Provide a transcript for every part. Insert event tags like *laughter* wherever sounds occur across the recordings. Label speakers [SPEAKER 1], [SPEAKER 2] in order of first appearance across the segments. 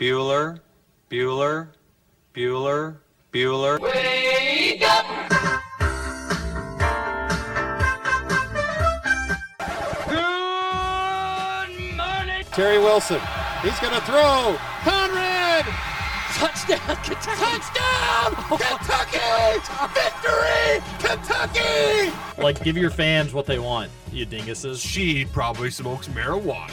[SPEAKER 1] Bueller, Bueller, Bueller, Bueller.
[SPEAKER 2] Wake up!
[SPEAKER 3] Good morning.
[SPEAKER 4] Terry Wilson. He's going to throw. Conrad!
[SPEAKER 3] Touchdown, Kentucky.
[SPEAKER 4] Touchdown! Kentucky! Victory! Kentucky!
[SPEAKER 5] Like, give your fans what they want, you dinguses.
[SPEAKER 6] She probably smokes marijuana.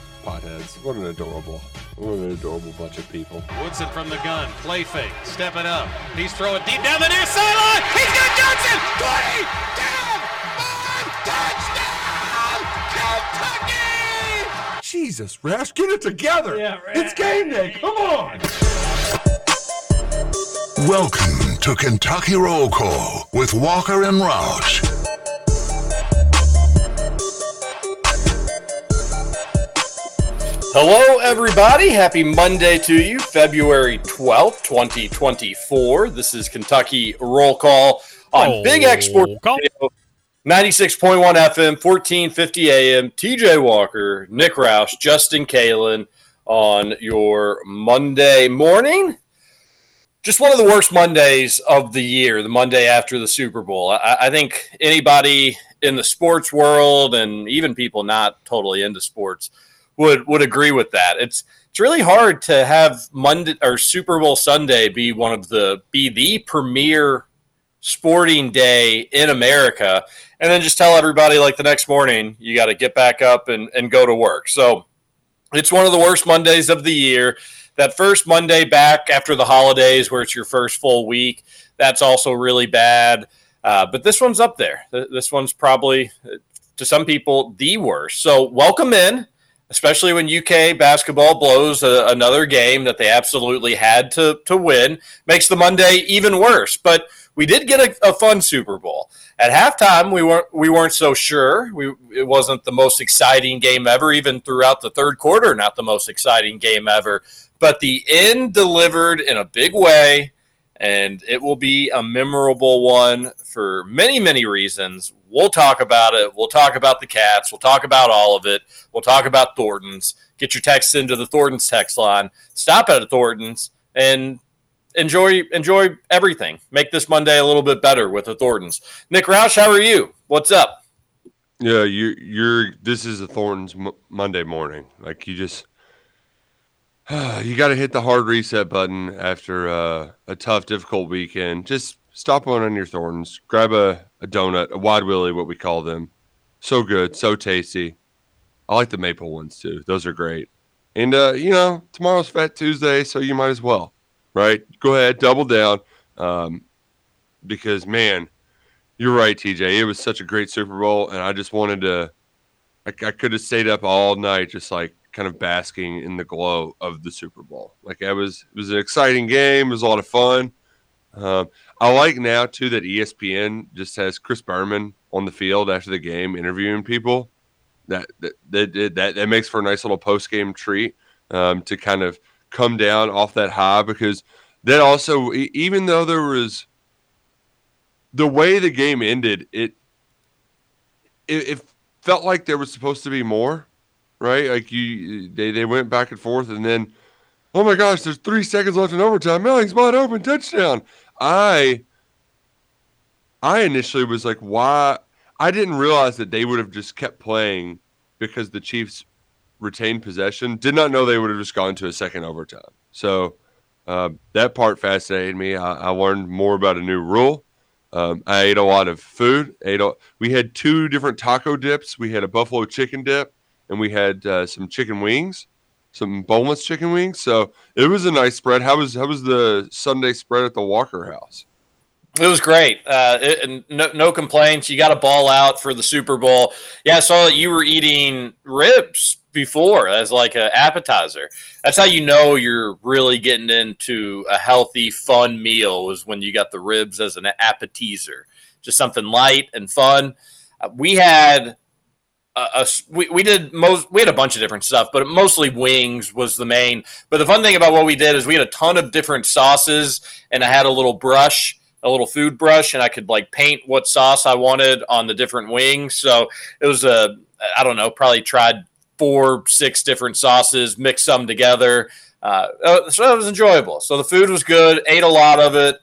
[SPEAKER 4] Potheads. What an adorable, what an adorable bunch of people.
[SPEAKER 7] Woodson from the gun, play fake, stepping up. He's throwing deep down the near sideline. He's got Johnson. 20, 10, 5, touchdown, Kentucky!
[SPEAKER 4] Jesus, Rash, get it together.
[SPEAKER 5] Yeah, Rash.
[SPEAKER 4] It's game day. Come on.
[SPEAKER 8] Welcome to Kentucky Roll Call with Walker and Roush.
[SPEAKER 9] Hello, everybody. Happy Monday to you, February 12th, 2024. This is Kentucky Roll Call on Big Export
[SPEAKER 5] call.
[SPEAKER 9] Radio, 96.1 FM, 1450 AM. TJ Walker, Nick Roush, Justin Kalen on your Monday morning. Just one of the worst Mondays of the year, the Monday after the Super Bowl. I, I think anybody in the sports world and even people not totally into sports would would agree with that. It's it's really hard to have Monday or Super Bowl Sunday be one of the be the premier sporting day in America, and then just tell everybody like the next morning you got to get back up and, and go to work. So it's one of the worst Mondays of the year. That first Monday back after the holidays, where it's your first full week, that's also really bad. Uh, but this one's up there. This one's probably, uh, to some people, the worst. So welcome in especially when UK basketball blows a, another game that they absolutely had to to win, makes the Monday even worse. But we did get a, a fun Super Bowl. At halftime, we weren't we weren't so sure. We it wasn't the most exciting game ever, even throughout the third quarter, not the most exciting game ever. But the end delivered in a big way, and it will be a memorable one for many many reasons. We'll talk about it. We'll talk about the Cats. We'll talk about all of it. We'll talk about Thornton's. Get your texts into the Thornton's text line. Stop at a Thornton's and enjoy enjoy everything. Make this Monday a little bit better with the Thornton's. Nick Roush, how are you? What's up?
[SPEAKER 4] Yeah, you you're. This is a Thornton's Mo- Monday morning. Like you just, *sighs* you got to hit the hard reset button after uh, a tough, difficult weekend. Just stop on on your thorns, Grab a, a donut, a wide willy, what we call them. So good, so tasty. I like the maple ones too. Those are great. And uh, you know, tomorrow's Fat Tuesday, so you might as well, right? Go ahead, double down, um, because man, you're right, TJ. It was such a great Super Bowl, and I just wanted to. I, I could have stayed up all night, just like kind of basking in the glow of the Super Bowl. Like it was, it was an exciting game. It was a lot of fun. Um, I like now too that ESPN just has Chris Berman on the field after the game interviewing people. That that that that, that makes for a nice little post game treat um, to kind of come down off that high because that also even though there was the way the game ended, it it, it felt like there was supposed to be more, right? Like you, they they went back and forth, and then, oh my gosh, there's three seconds left in overtime. Melling's wide open, touchdown. I I initially was like, why? I didn't realize that they would have just kept playing because the Chiefs retained possession. Did not know they would have just gone to a second overtime. So uh, that part fascinated me. I, I learned more about a new rule. Um, I ate a lot of food. Ate a, we had two different taco dips. We had a buffalo chicken dip, and we had uh, some chicken wings, some boneless chicken wings. So it was a nice spread. How was how was the Sunday spread at the Walker House?
[SPEAKER 9] It was great. Uh, it, and no, no complaints. You got a ball out for the Super Bowl. Yeah, I saw that you were eating ribs before as like an appetizer. That's how you know you're really getting into a healthy, fun meal is when you got the ribs as an appetizer. just something light and fun. Uh, we had a we, we did most we had a bunch of different stuff, but mostly wings was the main. But the fun thing about what we did is we had a ton of different sauces, and I had a little brush, a little food brush, and I could like paint what sauce I wanted on the different wings. So it was a I don't know, probably tried four, six different sauces, mixed some together. Uh, uh, so it was enjoyable. So the food was good. Ate a lot of it.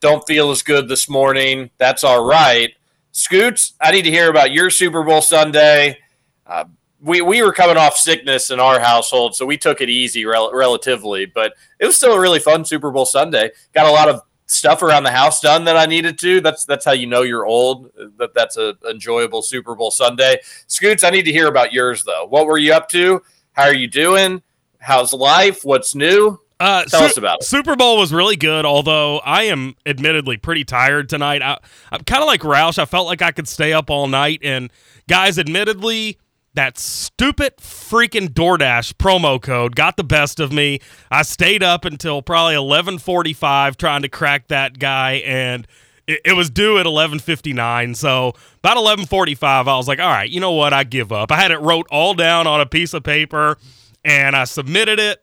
[SPEAKER 9] Don't feel as good this morning. That's all right. Scoots, I need to hear about your Super Bowl Sunday. Uh, we, we were coming off sickness in our household, so we took it easy rel- relatively, but it was still a really fun Super Bowl Sunday. Got a lot of stuff around the house done that I needed to. That's that's how you know you're old. That that's a enjoyable Super Bowl Sunday. Scoots, I need to hear about yours though. What were you up to? How are you doing? How's life? What's new?
[SPEAKER 10] Uh,
[SPEAKER 9] Tell
[SPEAKER 10] Su-
[SPEAKER 9] us about it.
[SPEAKER 10] Super Bowl was really good, although I am admittedly pretty tired tonight. I, I'm kind of like Roush. I felt like I could stay up all night. And guys, admittedly, that stupid freaking DoorDash promo code got the best of me. I stayed up until probably 11:45 trying to crack that guy, and it, it was due at 11:59. So about 11:45, I was like, "All right, you know what? I give up." I had it wrote all down on a piece of paper, and I submitted it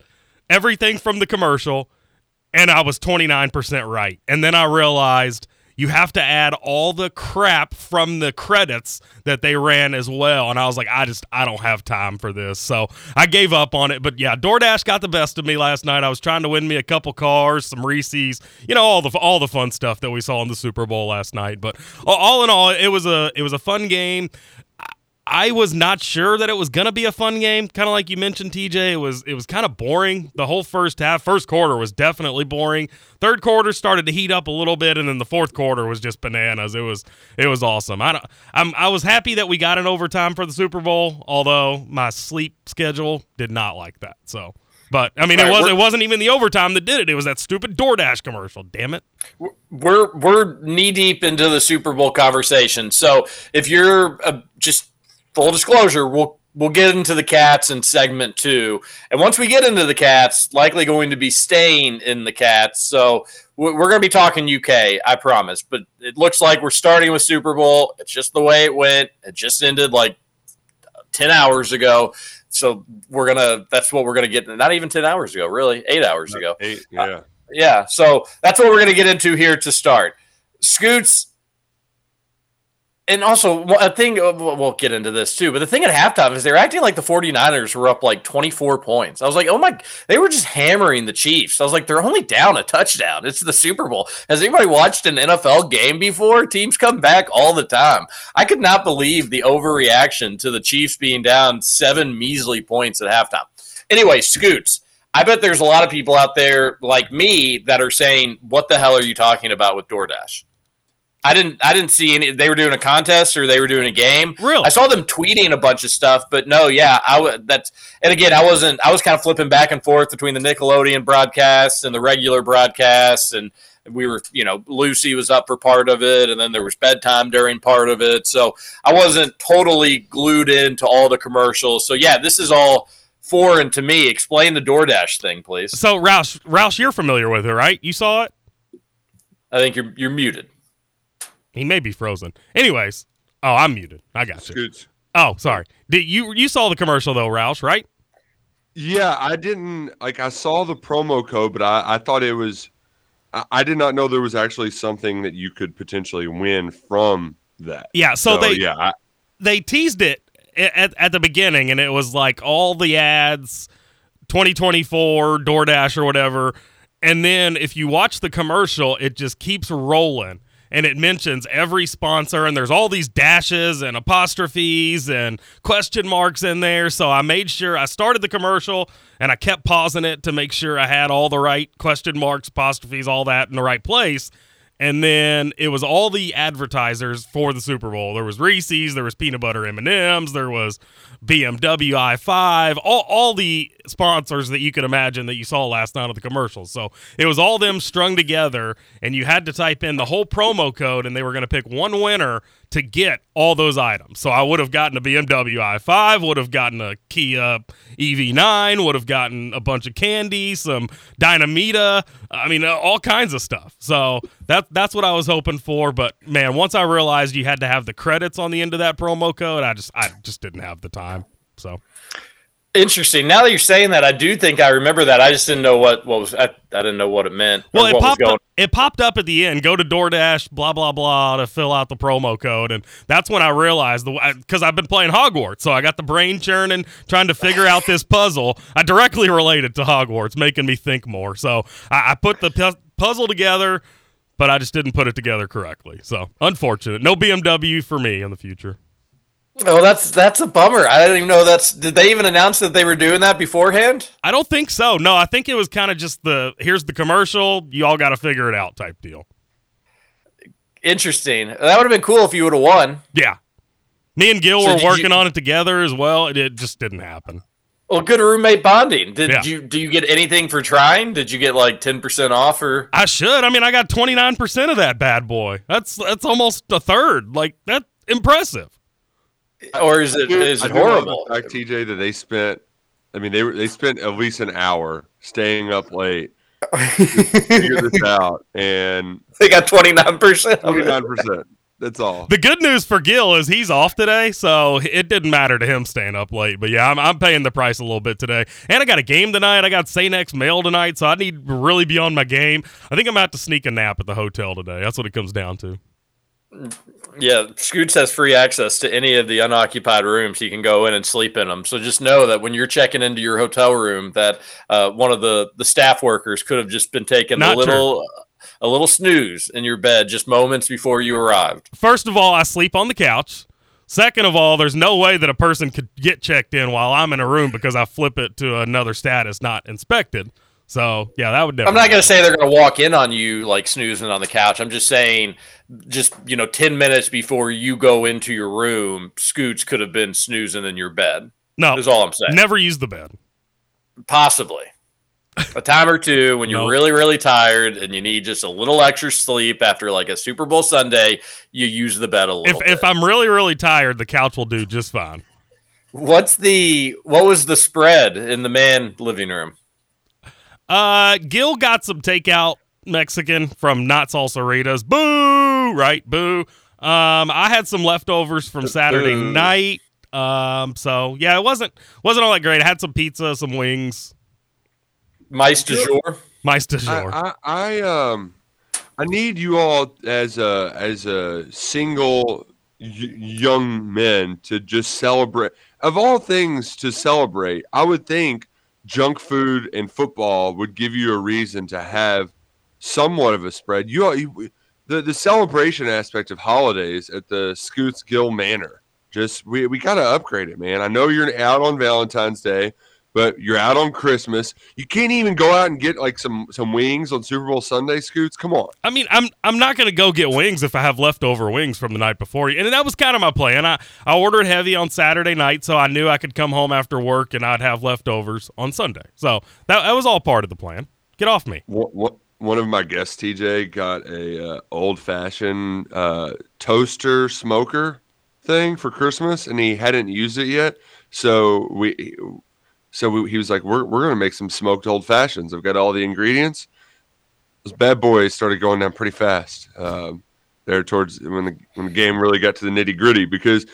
[SPEAKER 10] everything from the commercial, and I was 29% right. And then I realized you have to add all the crap from the credits that they ran as well. And I was like, I just, I don't have time for this. So I gave up on it. But yeah, DoorDash got the best of me last night. I was trying to win me a couple cars, some Reese's, you know, all the all the fun stuff that we saw in the Super Bowl last night. But all in all, it was a it was a fun game. I was not sure that it was gonna be a fun game. Kind of like you mentioned, TJ. It was it was kind of boring. The whole first half, first quarter was definitely boring. Third quarter started to heat up a little bit, and then the fourth quarter was just bananas. It was it was awesome. I don't, I'm I was happy that we got an overtime for the Super Bowl, although my sleep schedule did not like that. So, but I mean,
[SPEAKER 9] Right,
[SPEAKER 10] it was it wasn't even the overtime that did it. It was that stupid DoorDash commercial. Damn it.
[SPEAKER 9] we're we're knee deep into the Super Bowl conversation. So if you're uh, just full disclosure, we'll we'll get into the cats in segment two, and once we get into the cats, likely going to be staying in the cats. So we're going to be talking UK, I promise. But it looks like we're starting with Super Bowl. It's just the way it went. It just ended like ten hours ago. So we're gonna. That's what we're gonna get. Not even ten hours ago, really. Eight hours ago.
[SPEAKER 4] Eight, uh, yeah.
[SPEAKER 9] Yeah, so that's what we're going to get into here to start. Scoots, and also a thing, uh, we'll get into this too, but the thing at halftime is they're acting like the 49ers were up like 24 points. I was like, oh my, they were just hammering the Chiefs. I was like, they're only down a touchdown. It's the Super Bowl. Has anybody watched an NFL game before? Teams come back all the time. I could not believe the overreaction to the Chiefs being down seven measly points at halftime. Anyway, Scoots. I bet there's a lot of people out there like me that are saying, "What the hell are you talking about with DoorDash?" I didn't. I didn't see any. They were doing a contest or they were doing a game.
[SPEAKER 10] Really?
[SPEAKER 9] I saw them tweeting a bunch of stuff, but no, yeah, I w- that's. And again, I wasn't. I was kind of flipping back and forth between the Nickelodeon broadcasts and the regular broadcasts, and we were, you know, Lucy was up for part of it, and then there was bedtime during part of it. So I wasn't totally glued into all the commercials. So yeah, this is all foreign to me. Explain the DoorDash thing, please.
[SPEAKER 10] So Roush, Roush, you're familiar with it, right? You saw it.
[SPEAKER 9] I think you're you're muted.
[SPEAKER 10] He may be frozen. Anyways, oh, I'm muted. I got you.
[SPEAKER 4] Scoots.
[SPEAKER 10] Oh, sorry. Did you you saw the commercial though, Roush? Right?
[SPEAKER 4] Yeah, I didn't like. I saw the promo code, but I, I thought it was. I, I did not know there was actually something that you could potentially win from that.
[SPEAKER 10] Yeah. So, they
[SPEAKER 4] yeah, I,
[SPEAKER 10] they teased it at at the beginning, and it was like all the ads, 2024 DoorDash or whatever, and then if you watch the commercial, it just keeps rolling. And it mentions every sponsor, and there's all these dashes and apostrophes and question marks in there. So I made sure I started the commercial and I kept pausing it to make sure I had all the right question marks, apostrophes, all that in the right place. And then it was all the advertisers for the Super Bowl. There was Reese's, there was peanut butter M and M's, there was BMW i5, all all the sponsors that you could imagine that you saw last night on the commercials. So it was all them strung together, and you had to type in the whole promo code, and they were going to pick one winner to get all those items. So I would have gotten a BMW i5, would have gotten a Kia EV9, would have gotten a bunch of candy, some Dinamita, I mean, uh, all kinds of stuff. So that that's what I was hoping for. But man, once I realized you had to have the credits on the end of that promo code, I just I just didn't have the time. So
[SPEAKER 9] Interesting. Now that you're saying that, I do think I remember that. I just didn't know what, what was. I, I didn't know what it meant.
[SPEAKER 10] Well, it popped up, it popped up at the end. Go to DoorDash, blah blah blah, to fill out the promo code, and that's when I realized the because I've been playing Hogwarts, so I got the brain churning, trying to figure out this puzzle. I directly related to Hogwarts, making me think more. So I, I put the pu- puzzle together, but I just didn't put it together correctly. So unfortunate. No BMW for me in the future.
[SPEAKER 9] Oh, that's that's a bummer. I didn't even know that's. Did they even announce that they were doing that beforehand?
[SPEAKER 10] I don't think so. No, I think it was kind of just the here's the commercial. You all got to figure it out type deal.
[SPEAKER 9] Interesting. That would have been cool if you would have won.
[SPEAKER 10] Yeah. Me and Gil
[SPEAKER 9] So
[SPEAKER 10] were
[SPEAKER 9] did you-
[SPEAKER 10] working on it together as well. It, it just didn't happen.
[SPEAKER 9] Well, good roommate bonding. Did
[SPEAKER 10] Yeah.
[SPEAKER 9] you do you get anything for trying? Did you get like ten percent off or?
[SPEAKER 10] I should. I mean, I got 29% of that bad boy. That's that's almost a third. Like that's impressive.
[SPEAKER 9] Or is it is
[SPEAKER 4] I
[SPEAKER 9] it
[SPEAKER 4] do love
[SPEAKER 9] horrible?
[SPEAKER 4] The fact, TJ, that they spent. I mean, they were they spent at least an hour staying up late figure this *laughs* out, and
[SPEAKER 9] They got twenty nine percent.
[SPEAKER 4] twenty nine percent. That's all.
[SPEAKER 10] The good news for Gil is he's off today, so it didn't matter to him staying up late. But yeah, I'm, I'm paying the price a little bit today. And I got a game tonight. I got Say Next mail tonight, so I need to really be on my game. I think I'm about to sneak a nap at the hotel today. That's what it comes down to.
[SPEAKER 9] Mm, Yeah, Scoots has free access to any of the unoccupied rooms. He can go in and sleep in them. So just know that when you're checking into your hotel room, that uh, one of the the staff workers could have just been taking
[SPEAKER 10] Not
[SPEAKER 9] a little a little snooze in your bed just moments before you arrived.
[SPEAKER 10] First of all, I sleep on the couch. Second of all, there's no way that a person could get checked in while I'm in a room because I flip it to another status not inspected. So yeah, that would never.
[SPEAKER 9] I'm not going to say they're going to walk in on you like snoozing on the couch. I'm just saying, just you know, ten minutes before you go into your room, Scoots could have been snoozing in your bed.
[SPEAKER 10] No,
[SPEAKER 9] is all I'm saying.
[SPEAKER 10] Never use the bed.
[SPEAKER 9] Possibly a time or two when you're
[SPEAKER 10] Nope.
[SPEAKER 9] really, really tired and you need just a little extra sleep after like a Super Bowl Sunday. You use the bed a
[SPEAKER 10] If
[SPEAKER 9] little. bit.
[SPEAKER 10] if I'm really really tired, the couch will do just fine.
[SPEAKER 9] What's the what was the spread in the man living room?
[SPEAKER 10] Uh, Gil got some takeout Mexican from Not Salsaritas. Boo! Right, boo. Um, I had some leftovers from Saturday
[SPEAKER 9] Boo.
[SPEAKER 10] night. Um, so yeah, it wasn't wasn't all that great. I had some pizza, some wings.
[SPEAKER 9] Mice du jour.
[SPEAKER 10] Mice du jour.
[SPEAKER 4] I, I, I um I need you all as a as a single y- young men to just celebrate. Of all things to celebrate, I would think junk food and football would give you a reason to have somewhat of a spread. You, you the the celebration aspect of holidays at the Scoots Gill Manor. Just we we got to upgrade it, man. I know you're out on Valentine's Day, but you're out on Christmas. You can't even go out and get like some some wings on Super Bowl Sunday, Scoots. Come on.
[SPEAKER 10] I mean, I'm I'm not gonna go get wings if I have leftover wings from the night before, and that was kind of my plan. I I ordered heavy on Saturday night, so I knew I could come home after work and I'd have leftovers on Sunday. So that that was all part of the plan. Get off me.
[SPEAKER 4] What, what, one of my guests, TJ, got a uh, old fashioned uh, toaster smoker thing for Christmas, and he hadn't used it yet. So we, so we, he was like, "We're we're gonna make some smoked old fashions. I've got all the ingredients." Those bad boys started going down pretty fast. Um, there towards when the when the game really got to the nitty gritty because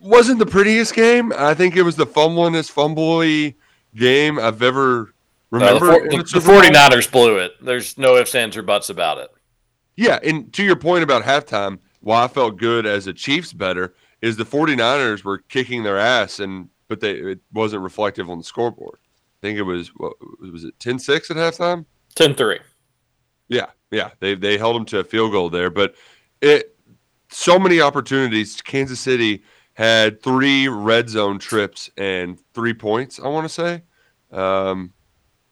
[SPEAKER 4] wasn't the prettiest game. I think it was the fumblingest, fumbly game I've ever
[SPEAKER 9] Uh,
[SPEAKER 4] remember.
[SPEAKER 9] the, the,
[SPEAKER 4] the
[SPEAKER 9] the
[SPEAKER 4] Super Bowl.
[SPEAKER 9] 49ers blew it. There's no ifs, ands, or buts about it.
[SPEAKER 4] Yeah, and to your point about halftime, why I felt good as a Chiefs better is the 49ers were kicking their ass and but they it wasn't reflective on the scoreboard. I think it was what was it 10-6 at halftime?
[SPEAKER 9] 10-3.
[SPEAKER 4] Yeah, yeah. They they held them to a field goal there, but it so many opportunities. Kansas City had three red zone trips and three points. I want to say, um,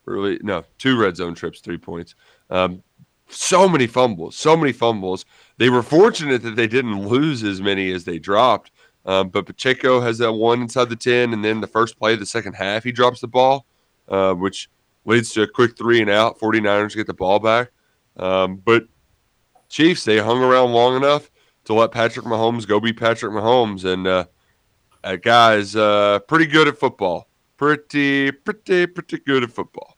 [SPEAKER 4] really no, two red zone trips, three points. Um, so many fumbles, so many fumbles. They were fortunate that they didn't lose as many as they dropped. Um, but Pacheco has that one inside the 10, and then the first play of the second half, he drops the ball, uh, which leads to a quick three and out. 49ers get the ball back. Um, but Chiefs, they hung around long enough to let Patrick Mahomes go be Patrick Mahomes. And uh, that guy's uh, pretty good at football. Pretty, pretty, pretty good at football.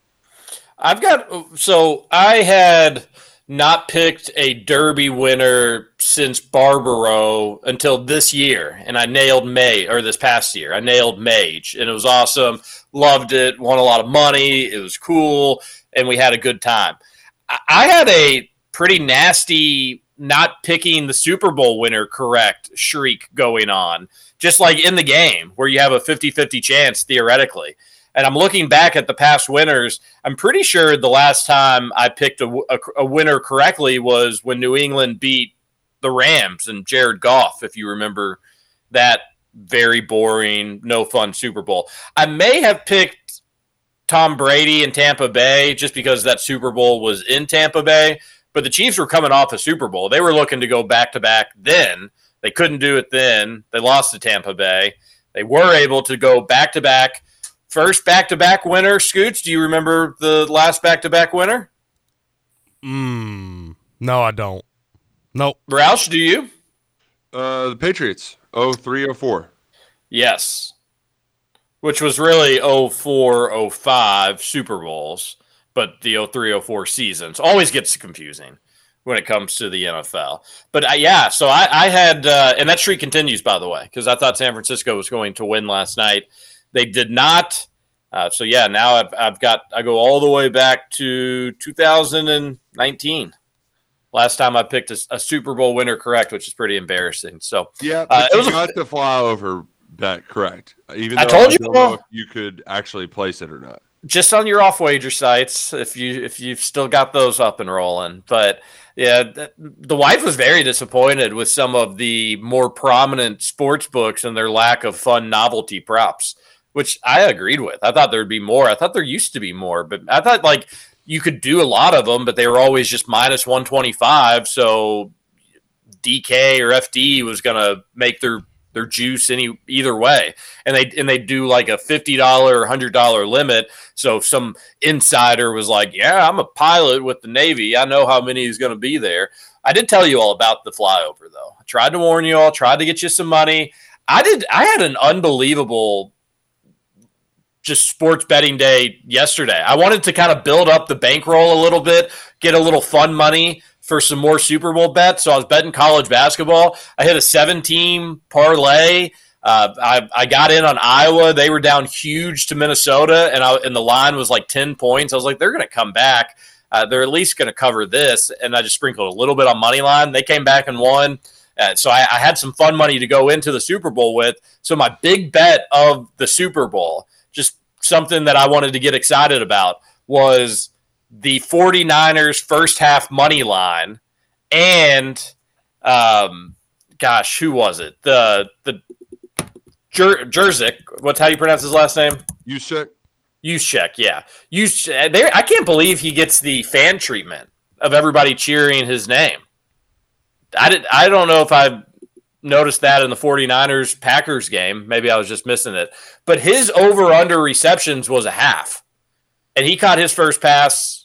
[SPEAKER 9] I've got so I had not picked a Derby winner since Barbaro until this year, and I nailed Mage this past year. I nailed Mage, and it was awesome. Loved it. Won a lot of money. It was cool, and we had a good time. I, had a pretty nasty not picking the Super Bowl winner correct shriek going on, just like in the game where you have a 50 50 chance theoretically. And I'm looking back at the past winners. I'm pretty sure the last time I picked a, a, a, winner correctly was when New England beat the Rams and Jared Goff, if you remember that very boring, no fun Super Bowl. I may have picked Tom Brady in Tampa Bay just because that Super Bowl was in Tampa Bay, but the Chiefs were coming off a Super Bowl. They were looking to go back to back then. They couldn't do it then. They lost to Tampa Bay. They were able to go back to back First back to back winner, Scoots. Do you remember the last back to back winner?
[SPEAKER 10] Mm, no, I don't. Nope.
[SPEAKER 9] Roush, do you?
[SPEAKER 4] Uh, the Patriots, 0304.
[SPEAKER 9] Yes. Which was really 04 05 Super Bowls, but the 03 04 seasons always gets confusing when it comes to the NFL. But uh, yeah, so I, I had, uh, and that streak continues, by the way, because I thought San Francisco was going to win last night. They did not. Uh, so yeah, now I've, I've got I go all the way back to 2019. Last time I picked a, a Super Bowl winner correct, which is pretty embarrassing. So
[SPEAKER 4] yeah, uh, it was got a, to fly over that correct. Even I
[SPEAKER 9] told I you
[SPEAKER 4] you could actually place it or not.
[SPEAKER 9] Just on your off wager sites, if you if you've still got those up and rolling, but yeah, the wife was very disappointed with some of the more prominent sports books and their lack of fun novelty props which I agreed with. I thought there'd be more. I thought there used to be more, but I thought like you could do a lot of them, but they were always just minus 125. So DK or FD was going to make their their juice any either way. And they and they do like a $50 or $100 limit. So if some insider was like, "Yeah, I'm a pilot with the Navy. I know how many is going to be there." I did tell you all about the flyover though. I tried to warn you all, tried to get you some money. I did I had an unbelievable just sports betting day yesterday. I wanted to kind of build up the bankroll a little bit, get a little fun money for some more Super Bowl bets. So I was betting college basketball. I hit a seven team parlay. Uh, I, I got in on Iowa. They were down huge to Minnesota, and I, and the line was like 10 points. I was like, they're going to come back. Uh, they're at least going to cover this. And I just sprinkled a little bit on money line. They came back and won. Uh, so I, I had some fun money to go into the Super Bowl with. So my big bet of the Super Bowl just something that I wanted to get excited about was the 49ers first half money line and um gosh, who was it? The the Jer- Jerzik, what's how you pronounce his last name?
[SPEAKER 4] Juszczyk.
[SPEAKER 9] Juszczyk, yeah. Juszczyk, there I can't believe he gets the fan treatment of everybody cheering his name. I did I don't know if I noticed that in the 49ers Packers game. Maybe I was just missing it. But his over under receptions was a half. And he caught his first pass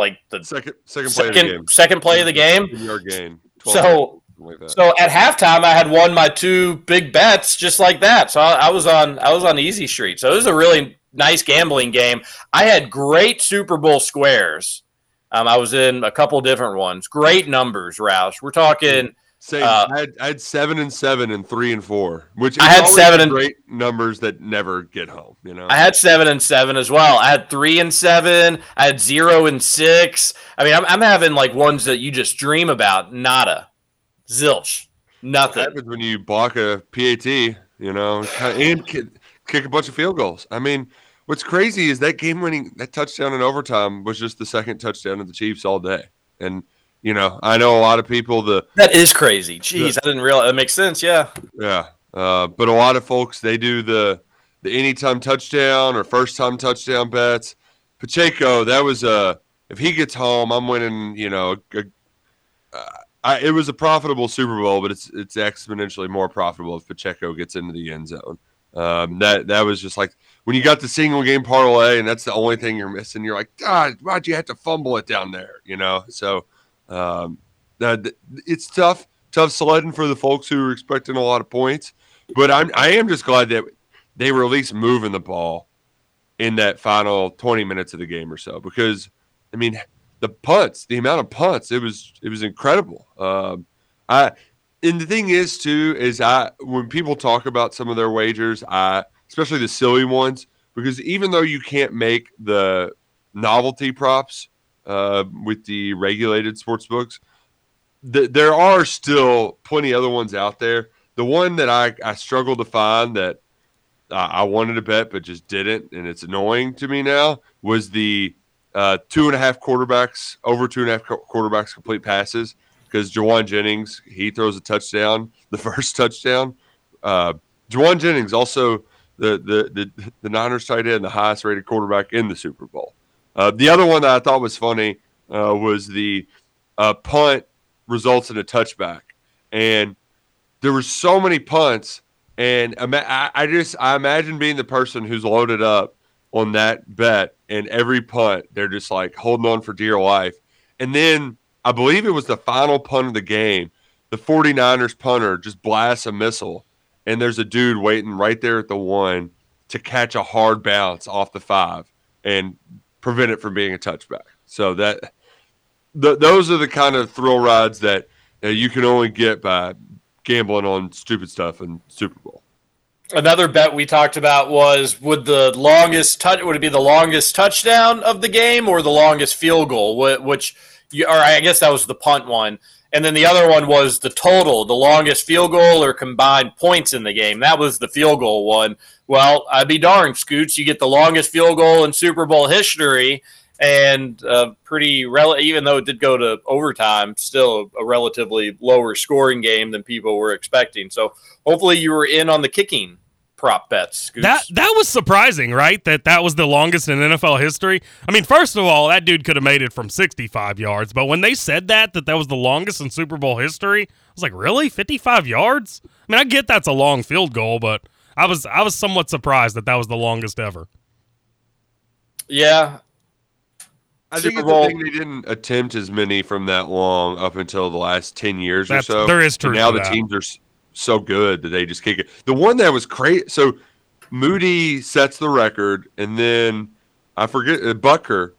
[SPEAKER 9] like the
[SPEAKER 4] second second play
[SPEAKER 9] second,
[SPEAKER 4] of the game.
[SPEAKER 9] Second play of the game.
[SPEAKER 4] Yard gain.
[SPEAKER 9] So like so at halftime I had won my two big bets just like that. So I, I was on I was on easy street. So it was a really nice gambling game. I had great Super Bowl squares. Um, I was in a couple different ones. Great numbers, Roush. We're talking
[SPEAKER 4] same. Uh, I, had, I had seven and seven and three and four, which
[SPEAKER 9] I had seven and
[SPEAKER 4] great numbers that never get home. You know,
[SPEAKER 9] I had seven and seven as well. I had three and seven. I had zero and six. I mean, I'm, I'm having like ones that you just dream about. Nada, zilch, nothing.
[SPEAKER 4] What happens when you block a PAT? You know, and kick a bunch of field goals. I mean, what's crazy is that game-winning that touchdown in overtime was just the second touchdown of the Chiefs all day, and you know, I know a lot of people. The
[SPEAKER 9] that is crazy. Jeez, the, I didn't realize that makes sense. Yeah,
[SPEAKER 4] yeah. Uh, but a lot of folks they do the the anytime touchdown or first time touchdown bets. Pacheco, that was a if he gets home, I'm winning. You know, a, uh, it was a profitable Super Bowl, but it's it's exponentially more profitable if Pacheco gets into the end zone. Um, that that was just like when you got the single game parlay, and that's the only thing you're missing. You're like, God, why'd you have to fumble it down there? You know, so um, it's tough, tough sledding for the folks who are expecting a lot of points. But I'm I am just glad that they were at least moving the ball in that final 20 minutes of the game or so because I mean the punts, the amount of punts, it was it was incredible. Um, I and the thing is too is I when people talk about some of their wagers, I especially the silly ones, because even though you can't make the novelty props uh, with the regulated sports books, th- there are still plenty other ones out there. The one that I, I struggled to find that I wanted to bet but just didn't, and it's annoying to me now, was the uh, two and a half quarterbacks, over two and a half quarterbacks complete passes because Jauan Jennings, he throws a touchdown, the *laughs* first touchdown. Uh, Jauan Jennings also the, the the the Niners tight end, the highest rated quarterback in the Super Bowl. Uh, the other one that I thought was funny uh, was the uh, punt results in a touchback, and there were so many punts, and I, just I imagine being the person who's loaded up on that bet, and every punt they're just like holding on for dear life, and then I believe it was the final punt of the game. The 49ers punter just blasts a missile and there's a dude waiting right there at the one to catch a hard bounce off the five and prevent it from being a touchback. So that the, those are the kind of thrill rides that you can only get by gambling on stupid stuff in Super Bowl.
[SPEAKER 9] Another bet we talked about was would the longest touch would it be the longest touchdown of the game or the longest field goal? Which, or I guess that was the punt one. And then the other one was the total, the longest field goal or combined points in the game. That was the field goal one. Well, I'd be darned, Scoots. You get the longest field goal in Super Bowl history, and pretty rel- even though it did go to overtime, still a relatively lower scoring game than people were expecting. So hopefully you were in on the kicking prop bets. Scoots.
[SPEAKER 10] That that was surprising, right? That that was the longest in NFL history. I mean, first of all, that dude could have made it from 65 yards, but when they said that that that was the longest in Super Bowl history, I was like, "Really? 55 yards?" I mean, I get that's a long field goal, but I was I was somewhat surprised that that was the longest ever.
[SPEAKER 9] Yeah.
[SPEAKER 4] I Super think Bowl. they didn't attempt as many from that long up until the last 10 years that's, or so.
[SPEAKER 10] There is true.
[SPEAKER 4] now the
[SPEAKER 10] that.
[SPEAKER 4] teams are so good that they just kick it. The one that was crazy. So Moody sets the record, and then I forget Butker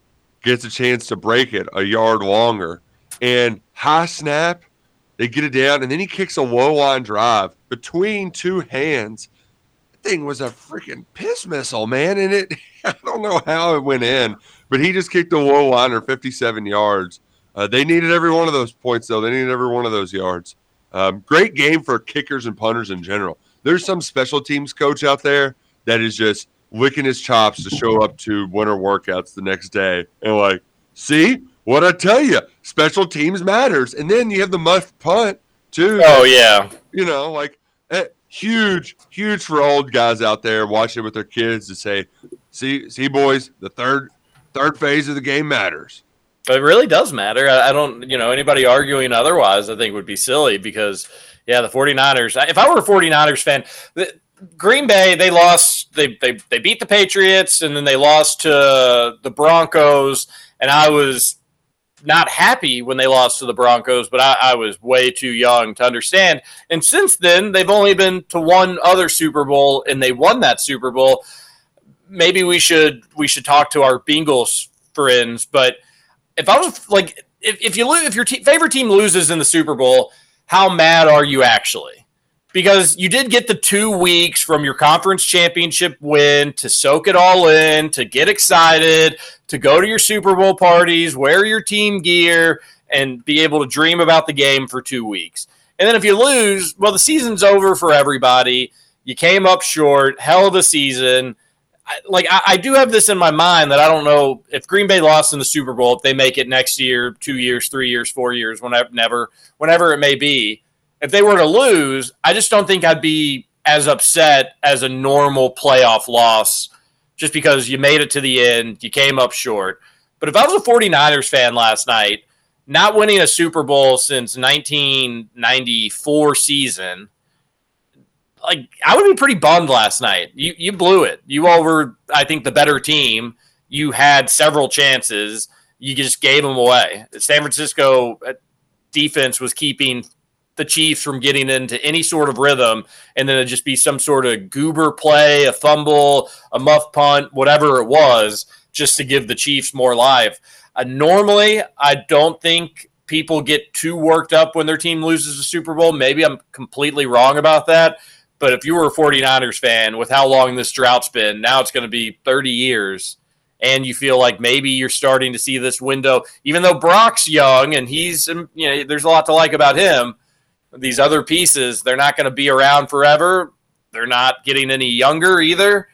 [SPEAKER 4] gets a chance to break it a yard longer, and high snap, they get it down, and then he kicks a low line drive between two hands. The thing was a freaking piss missile, man, and it. *laughs* I don't know how it went in, but he just kicked a low liner 57 yards. Uh, they needed every one of those points, though. They needed every one of those yards. Um, great game for kickers and punters in general. There's some special teams coach out there that is just licking his chops to show up to winter workouts the next day and like, see what I tell you, special teams matters. And then you have the muff punt too.
[SPEAKER 9] Oh yeah,
[SPEAKER 4] you know, like eh, huge, huge for old guys out there watching with their kids to say, see, see, boys, the third third phase of the game matters.
[SPEAKER 9] It really does matter. I don't, you know, anybody arguing otherwise, I think would be silly because, yeah, the 49ers, if I were a 49ers fan, the, Green Bay, they lost, they, they, they beat the Patriots and then they lost to the Broncos. And I was not happy when they lost to the Broncos, but I, I was way too young to understand. And since then, they've only been to one other Super Bowl and they won that Super Bowl. Maybe we should we should talk to our Bengals friends, but – if I was like, if, if you lose, if your te- favorite team loses in the Super Bowl, how mad are you actually? Because you did get the two weeks from your conference championship win to soak it all in, to get excited, to go to your Super Bowl parties, wear your team gear, and be able to dream about the game for two weeks. And then if you lose, well, the season's over for everybody. You came up short, hell of a season like I, I, do have this in my mind that I don't know if Green Bay lost in the Super Bowl, if they make it next year, two years, three years, four years, whenever, never, whenever it may be. If they were to lose, I just don't think I'd be as upset as a normal playoff loss, just because you made it to the end, you came up short. But if I was a 49ers fan last night, not winning a Super Bowl since 1994 season. Like I would be pretty bummed last night. You you blew it. You all were, I think, the better team. You had several chances. You just gave them away. San Francisco uh, defense was keeping the Chiefs from getting into any sort of rhythm, and then it'd just be some sort of goober play, a fumble, a muff punt, whatever it was, just to give the Chiefs more life. Uh, normally, I don't think people get too worked up when their team loses a Super Bowl. Maybe I'm completely wrong about that. But if you were a 49ers fan with how long this drought's been, now it's going to be 30 years. And you feel like maybe you're starting to see this window, even though Brock's young and he's, um, you know, there's a lot to like about him. These other pieces, they're not going to be around forever. They're not getting any younger either.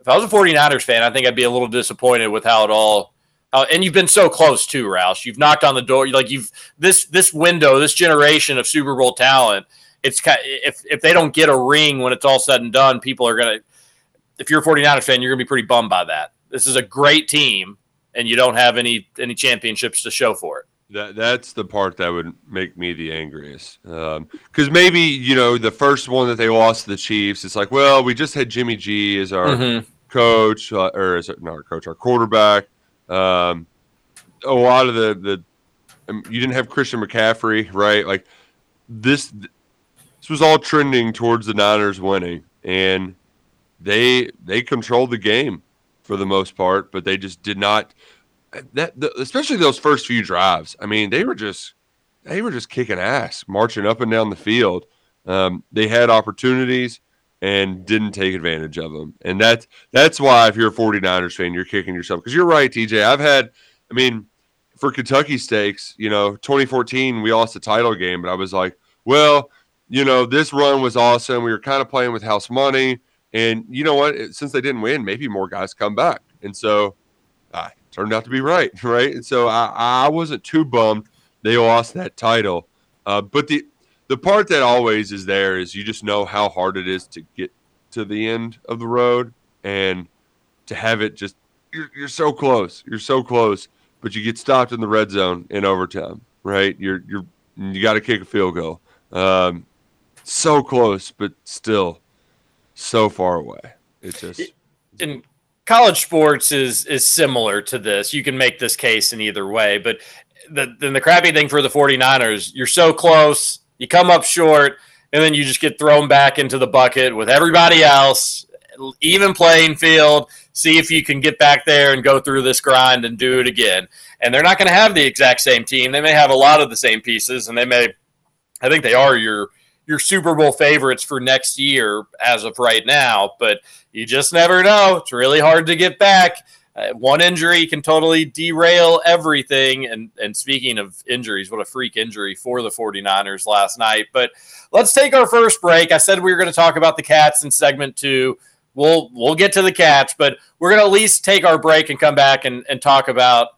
[SPEAKER 9] If I was a 49ers fan, I think I'd be a little disappointed with how it all uh, and you've been so close too, Roush. You've knocked on the door. Like you've this this window, this generation of Super Bowl talent. It's if if they don't get a ring when it's all said and done, people are gonna. If you're a 49ers fan, you're gonna be pretty bummed by that. This is a great team, and you don't have any any championships to show for it.
[SPEAKER 4] That that's the part that would make me the angriest. Because um, maybe you know the first one that they lost to the Chiefs, it's like, well, we just had Jimmy G as our mm-hmm. coach, uh, or as not our coach, our quarterback. Um, a lot of the the um, you didn't have Christian McCaffrey, right? Like this this was all trending towards the Niners winning, and they they controlled the game for the most part, but they just did not. That the, especially those first few drives. I mean, they were just they were just kicking ass, marching up and down the field. Um, they had opportunities and didn't take advantage of them. And that's that's why if you're a 49ers fan, you're kicking yourself because you're right, TJ. I've had, I mean, for Kentucky stakes, you know, 2014 we lost the title game, but I was like, well, you know, this run was awesome. We were kind of playing with house money, and you know what? Since they didn't win, maybe more guys come back, and so I turned out to be right, *laughs* right. And so I, I wasn't too bummed they lost that title, uh, but the the part that always is there is you just know how hard it is to get to the end of the road and to have it just you're, you're so close you're so close but you get stopped in the red zone in overtime right you're you're you got to kick a field goal um, so close but still so far away it's just
[SPEAKER 9] in college sports is is similar to this you can make this case in either way but the, then the crappy thing for the 49ers you're so close you come up short, and then you just get thrown back into the bucket with everybody else, even playing field. See if you can get back there and go through this grind and do it again. And they're not going to have the exact same team. They may have a lot of the same pieces, and they may, I think they are your your Super Bowl favorites for next year as of right now. But you just never know. It's really hard to get back. Uh, one injury can totally derail everything. And, and speaking of injuries, what a freak injury for the 49ers last night. But let's take our first break. I said we were going to talk about the Cats in segment two. We'll we'll get to the Cats, but we're going to at least take our break and come back and, and talk about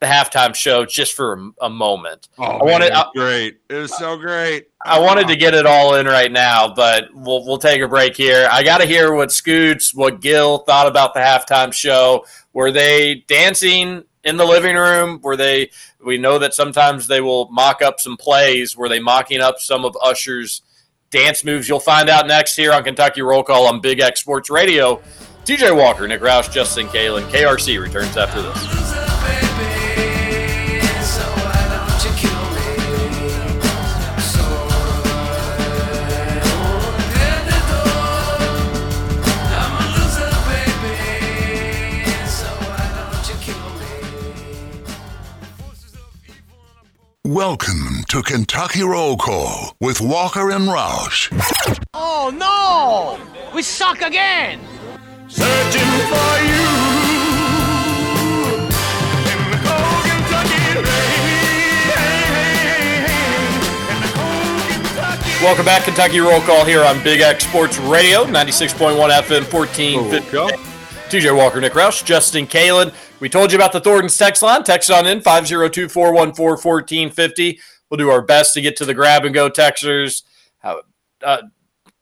[SPEAKER 9] the halftime show just for a, a moment.
[SPEAKER 4] Oh, I wanted man, great. It was so great.
[SPEAKER 9] I wanted to get it all in right now, but we'll we'll take a break here. I got to hear what Scoots, what Gil thought about the halftime show. Were they dancing in the living room? Were they? We know that sometimes they will mock up some plays. Were they mocking up some of Usher's dance moves? You'll find out next here on Kentucky Roll Call on Big X Sports Radio. TJ Walker, Nick Roush, Justin Kalen, KRC returns after this.
[SPEAKER 8] Welcome to Kentucky Roll Call with Walker and Roush.
[SPEAKER 3] Oh no! We suck again!
[SPEAKER 11] Searching for you.
[SPEAKER 9] Welcome back, Kentucky Roll Call here on Big X Sports Radio, 96.1 FM, 1450. TJ Walker, Nick Roush, Justin Kalen. We told you about the Thornton's text line. Text on in 502 414 1450. We'll do our best to get to the grab and go texters. Uh,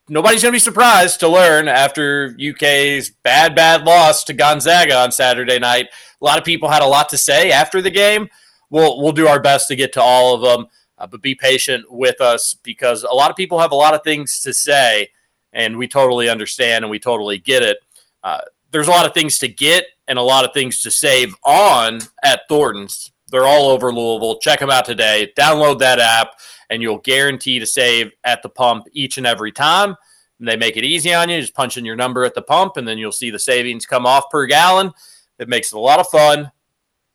[SPEAKER 9] nobody's going to be surprised to learn after UK's bad, bad loss to Gonzaga on Saturday night. A lot of people had a lot to say after the game. we'll we'll do our best to get to all of them. Uh, but be patient with us because a lot of people have a lot of things to say, and we totally understand and we totally get it. Uh, there's a lot of things to get and a lot of things to save on at Thornton's. They're all over Louisville. Check them out today. Download that app, and you'll guarantee to save at the pump each and every time. And they make it easy on you. Just punch in your number at the pump, and then you'll see the savings come off per gallon. It makes it a lot of fun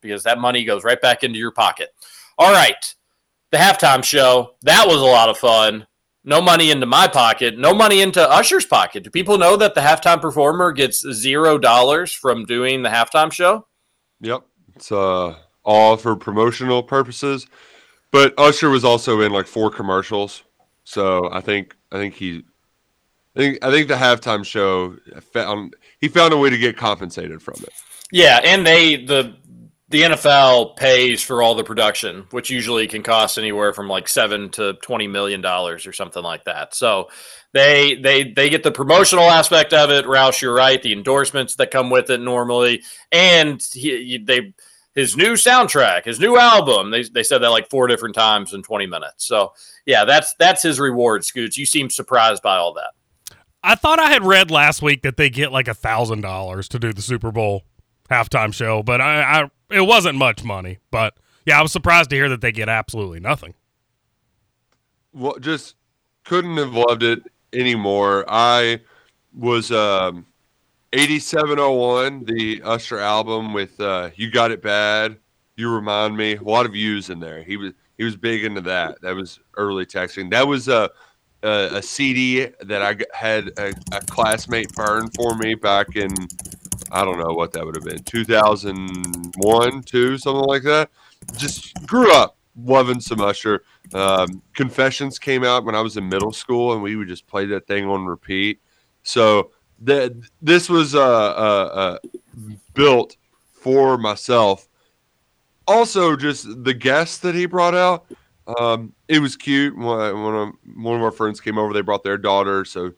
[SPEAKER 9] because that money goes right back into your pocket. All right. The halftime show. That was a lot of fun. No money into my pocket, no money into Usher's pocket. Do people know that the halftime performer gets zero dollars from doing the halftime show?
[SPEAKER 4] Yep. It's uh all for promotional purposes. But Usher was also in like four commercials. So I think I think he I think I think the halftime show found he found a way to get compensated from it.
[SPEAKER 9] Yeah, and they the the NFL pays for all the production, which usually can cost anywhere from like seven to twenty million dollars or something like that. So they they they get the promotional aspect of it. Roush, you're right. The endorsements that come with it normally, and he, they his new soundtrack, his new album. They they said that like four different times in twenty minutes. So yeah, that's that's his reward. Scoots, you seem surprised by all that.
[SPEAKER 10] I thought I had read last week that they get like a thousand dollars to do the Super Bowl halftime show, but I, I it wasn't much money. But yeah, I was surprised to hear that they get absolutely nothing.
[SPEAKER 4] Well, just couldn't have loved it anymore. I was um, 8701, the Usher album with uh, "You Got It Bad." You remind me. A lot of views in there. He was he was big into that. That was early texting. That was a a, a CD that I had a, a classmate burn for me back in I don't know what that would have been 2001, two, something like that. Just grew up loving some Usher. Um, Confessions came out when I was in middle school, and we would just play that thing on repeat. So that this was uh, uh, uh, built for myself. Also, just the guests that he brought out. Um, it was cute. One of one of our friends came over. They brought their daughter. So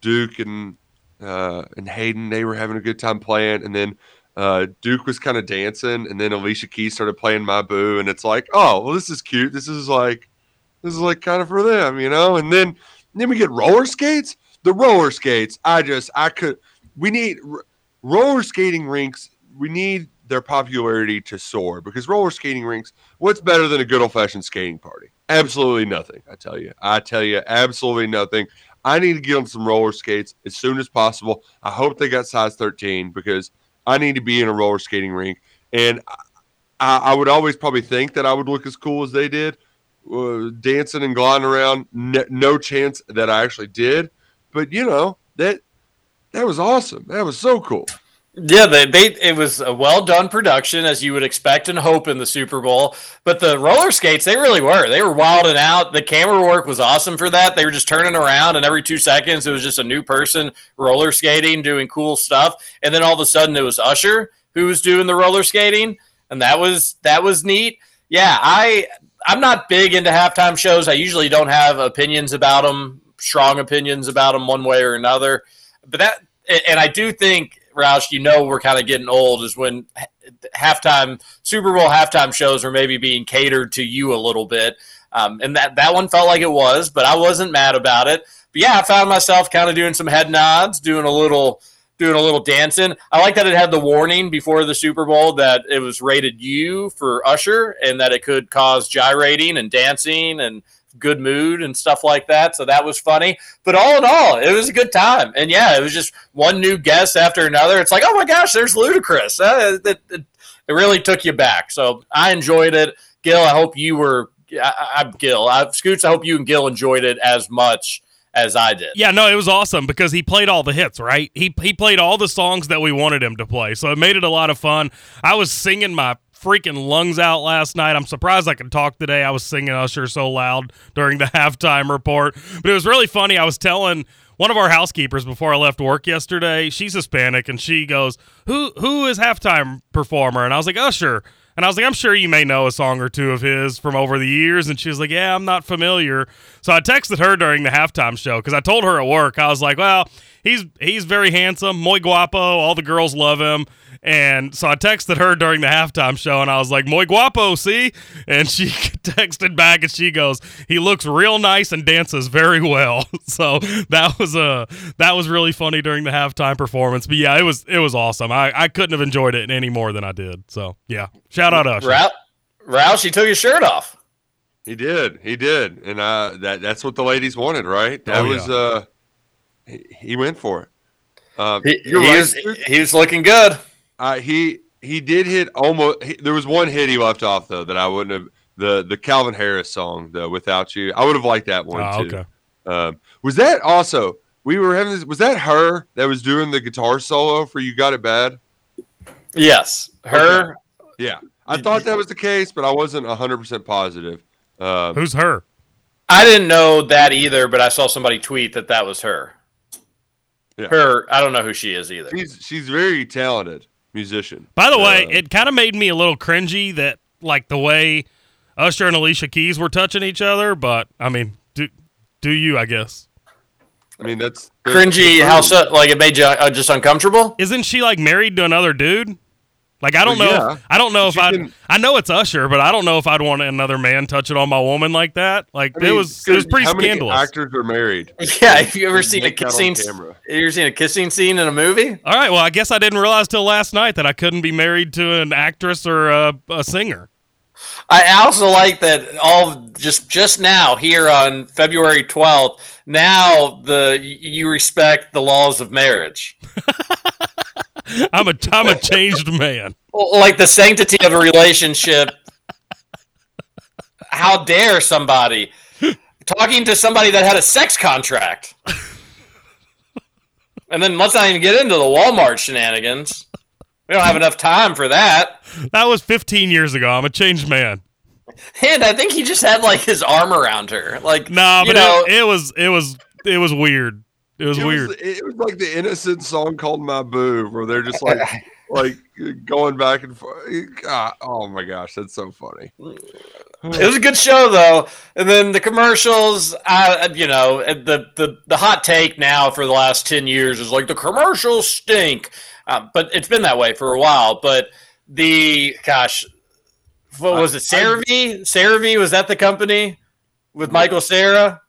[SPEAKER 4] Duke and uh, and Hayden, they were having a good time playing. And then uh, Duke was kind of dancing, and then Alicia Keys started playing My Boo, and it's like, oh, well, this is cute. This is like, this is like kind of for them, you know. And then, then we get roller skates. The roller skates, I just, I could. We need r- roller skating rinks. We need their popularity to soar because roller skating rinks. What's better than a good old fashioned skating party? Absolutely nothing. I tell you. I tell you, absolutely nothing. I need to get on some roller skates as soon as possible. I hope they got size 13 because I need to be in a roller skating rink. And I, I would always probably think that I would look as cool as they did, uh, dancing and gliding around. No, no chance that I actually did, but you know that that was awesome. That was so cool.
[SPEAKER 9] Yeah, they, they it was a well done production as you would expect and hope in the Super Bowl. But the roller skates, they really were. They were wilding out. The camera work was awesome for that. They were just turning around, and every two seconds it was just a new person roller skating, doing cool stuff. And then all of a sudden it was Usher who was doing the roller skating, and that was that was neat. Yeah, I I'm not big into halftime shows. I usually don't have opinions about them, strong opinions about them one way or another. But that and I do think Roush, you know we're kind of getting old is when halftime Super Bowl halftime shows are maybe being catered to you a little bit. Um, and that, that one felt like it was, but I wasn't mad about it. But yeah, I found myself kind of doing some head nods, doing a little doing a little dancing. I like that it had the warning before the Super Bowl that it was rated U for Usher and that it could cause gyrating and dancing and good mood and stuff like that. So that was funny. But all in all, it was a good time. And yeah, it was just one new guest after another. It's like, oh my gosh, there's Ludacris. Uh, it, it, it, really took you back. So I enjoyed it. Gil, I hope you were. I, am Gil. I, Scoots, I hope you and Gil enjoyed it as much as I did.
[SPEAKER 10] Yeah, no, it was awesome because he played all the hits, right? He he played all the songs that we wanted him to play. So it made it a lot of fun. I was singing my freaking lungs out last night. I'm surprised I can talk today. I was singing Usher so loud during the *laughs* halftime report. But it was really funny. I was telling one of our housekeepers before I left work yesterday, she's Hispanic, and she goes, Who who is halftime performer? And I was like, Usher. And I was like, I'm sure you may know a song or two of his from over the years. And she was like, Yeah, I'm not familiar. So I texted her during the halftime show because I told her at work, I was like, Well, he's he's very handsome, muy guapo. All the girls love him And so I texted her during the halftime show and I was like, Muy guapo, see? And she *laughs* texted back and she goes, He looks real nice and dances very well. *laughs* So that was uh that was really funny during the halftime performance. But yeah, it was it was awesome. I, I couldn't have enjoyed it any more than I did. So yeah. Shout out Usher.
[SPEAKER 9] Rou- Roush, he took his shirt off.
[SPEAKER 4] He did. He did. And uh that that's what the ladies wanted, right? That
[SPEAKER 10] Oh,
[SPEAKER 4] was
[SPEAKER 10] yeah.
[SPEAKER 4] uh he, he went for it. Um,
[SPEAKER 9] He, he
[SPEAKER 4] right.
[SPEAKER 9] was, he was looking good.
[SPEAKER 4] Uh, he he did hit almost. He, there was one hit he left off though that I wouldn't have. The the Calvin Harris song, the "Without You," I would have liked that one
[SPEAKER 10] Oh,
[SPEAKER 4] too.
[SPEAKER 10] okay.
[SPEAKER 4] Um, was that also? We were having this. Was that H.E.R. that was doing the guitar solo for "You Got It Bad"?
[SPEAKER 9] Yes, her.
[SPEAKER 4] Yeah, I thought that was the case, but I wasn't hundred percent positive. Um,
[SPEAKER 10] Who's H.E.R.?
[SPEAKER 9] I didn't know that either, but I saw somebody tweet that that was her.
[SPEAKER 4] Yeah.
[SPEAKER 9] Her. I don't know who she is either.
[SPEAKER 4] she's she's very talented musician.
[SPEAKER 10] By the way,
[SPEAKER 4] Uh,
[SPEAKER 10] it kind of made me a little cringy that like the way Usher and Alicia Keys were touching each other, but I mean, do do you, I guess.
[SPEAKER 4] I mean, that's, that's
[SPEAKER 9] Cringy. How so? Like it made you uh, just uncomfortable?
[SPEAKER 10] Isn't she like married to another dude? Like I don't
[SPEAKER 4] Well,
[SPEAKER 10] know.
[SPEAKER 4] yeah.
[SPEAKER 10] I don't know if I.
[SPEAKER 4] can-
[SPEAKER 10] I know it's Usher, but I don't know if I'd want another man touching on my woman like that. Like
[SPEAKER 4] I mean,
[SPEAKER 10] it was. It was pretty
[SPEAKER 4] how many
[SPEAKER 10] scandalous.
[SPEAKER 4] actors are married? *laughs*
[SPEAKER 9] Yeah. Have you ever seen a
[SPEAKER 4] make that on
[SPEAKER 9] kissing?
[SPEAKER 4] camera.
[SPEAKER 9] You ever seen a kissing scene in a movie?
[SPEAKER 10] All right. Well, I guess I didn't realize till last night that I couldn't be married to an actress or a, a singer.
[SPEAKER 9] I also like that all just just now here on February twelfth. Now the you respect the laws of marriage, *laughs*
[SPEAKER 10] I'm a I'm a changed man.
[SPEAKER 9] like the sanctity of a relationship. How dare somebody talking to somebody that had a sex contract? And then let's not even get into the Walmart shenanigans. We don't have enough time for that.
[SPEAKER 10] That was 15 years ago. I'm a changed man.
[SPEAKER 9] And I think he just had like his arm around her. Like,
[SPEAKER 10] Nah,
[SPEAKER 9] you
[SPEAKER 10] but
[SPEAKER 9] know,
[SPEAKER 10] it, it was it was it was weird. It was
[SPEAKER 4] it
[SPEAKER 10] weird.
[SPEAKER 4] Was, it was like the innocent song called "My Boo," where they're just like, *laughs* like going back and forth. God, oh my gosh, that's so funny.
[SPEAKER 9] It was a good show though, and then the commercials. I, you know, the the the hot take now for the last ten years is like the commercials stink, uh, but it's been that way for a while. But the gosh, what was it? CeraVe? CeraVe was that the company with Michael Cera?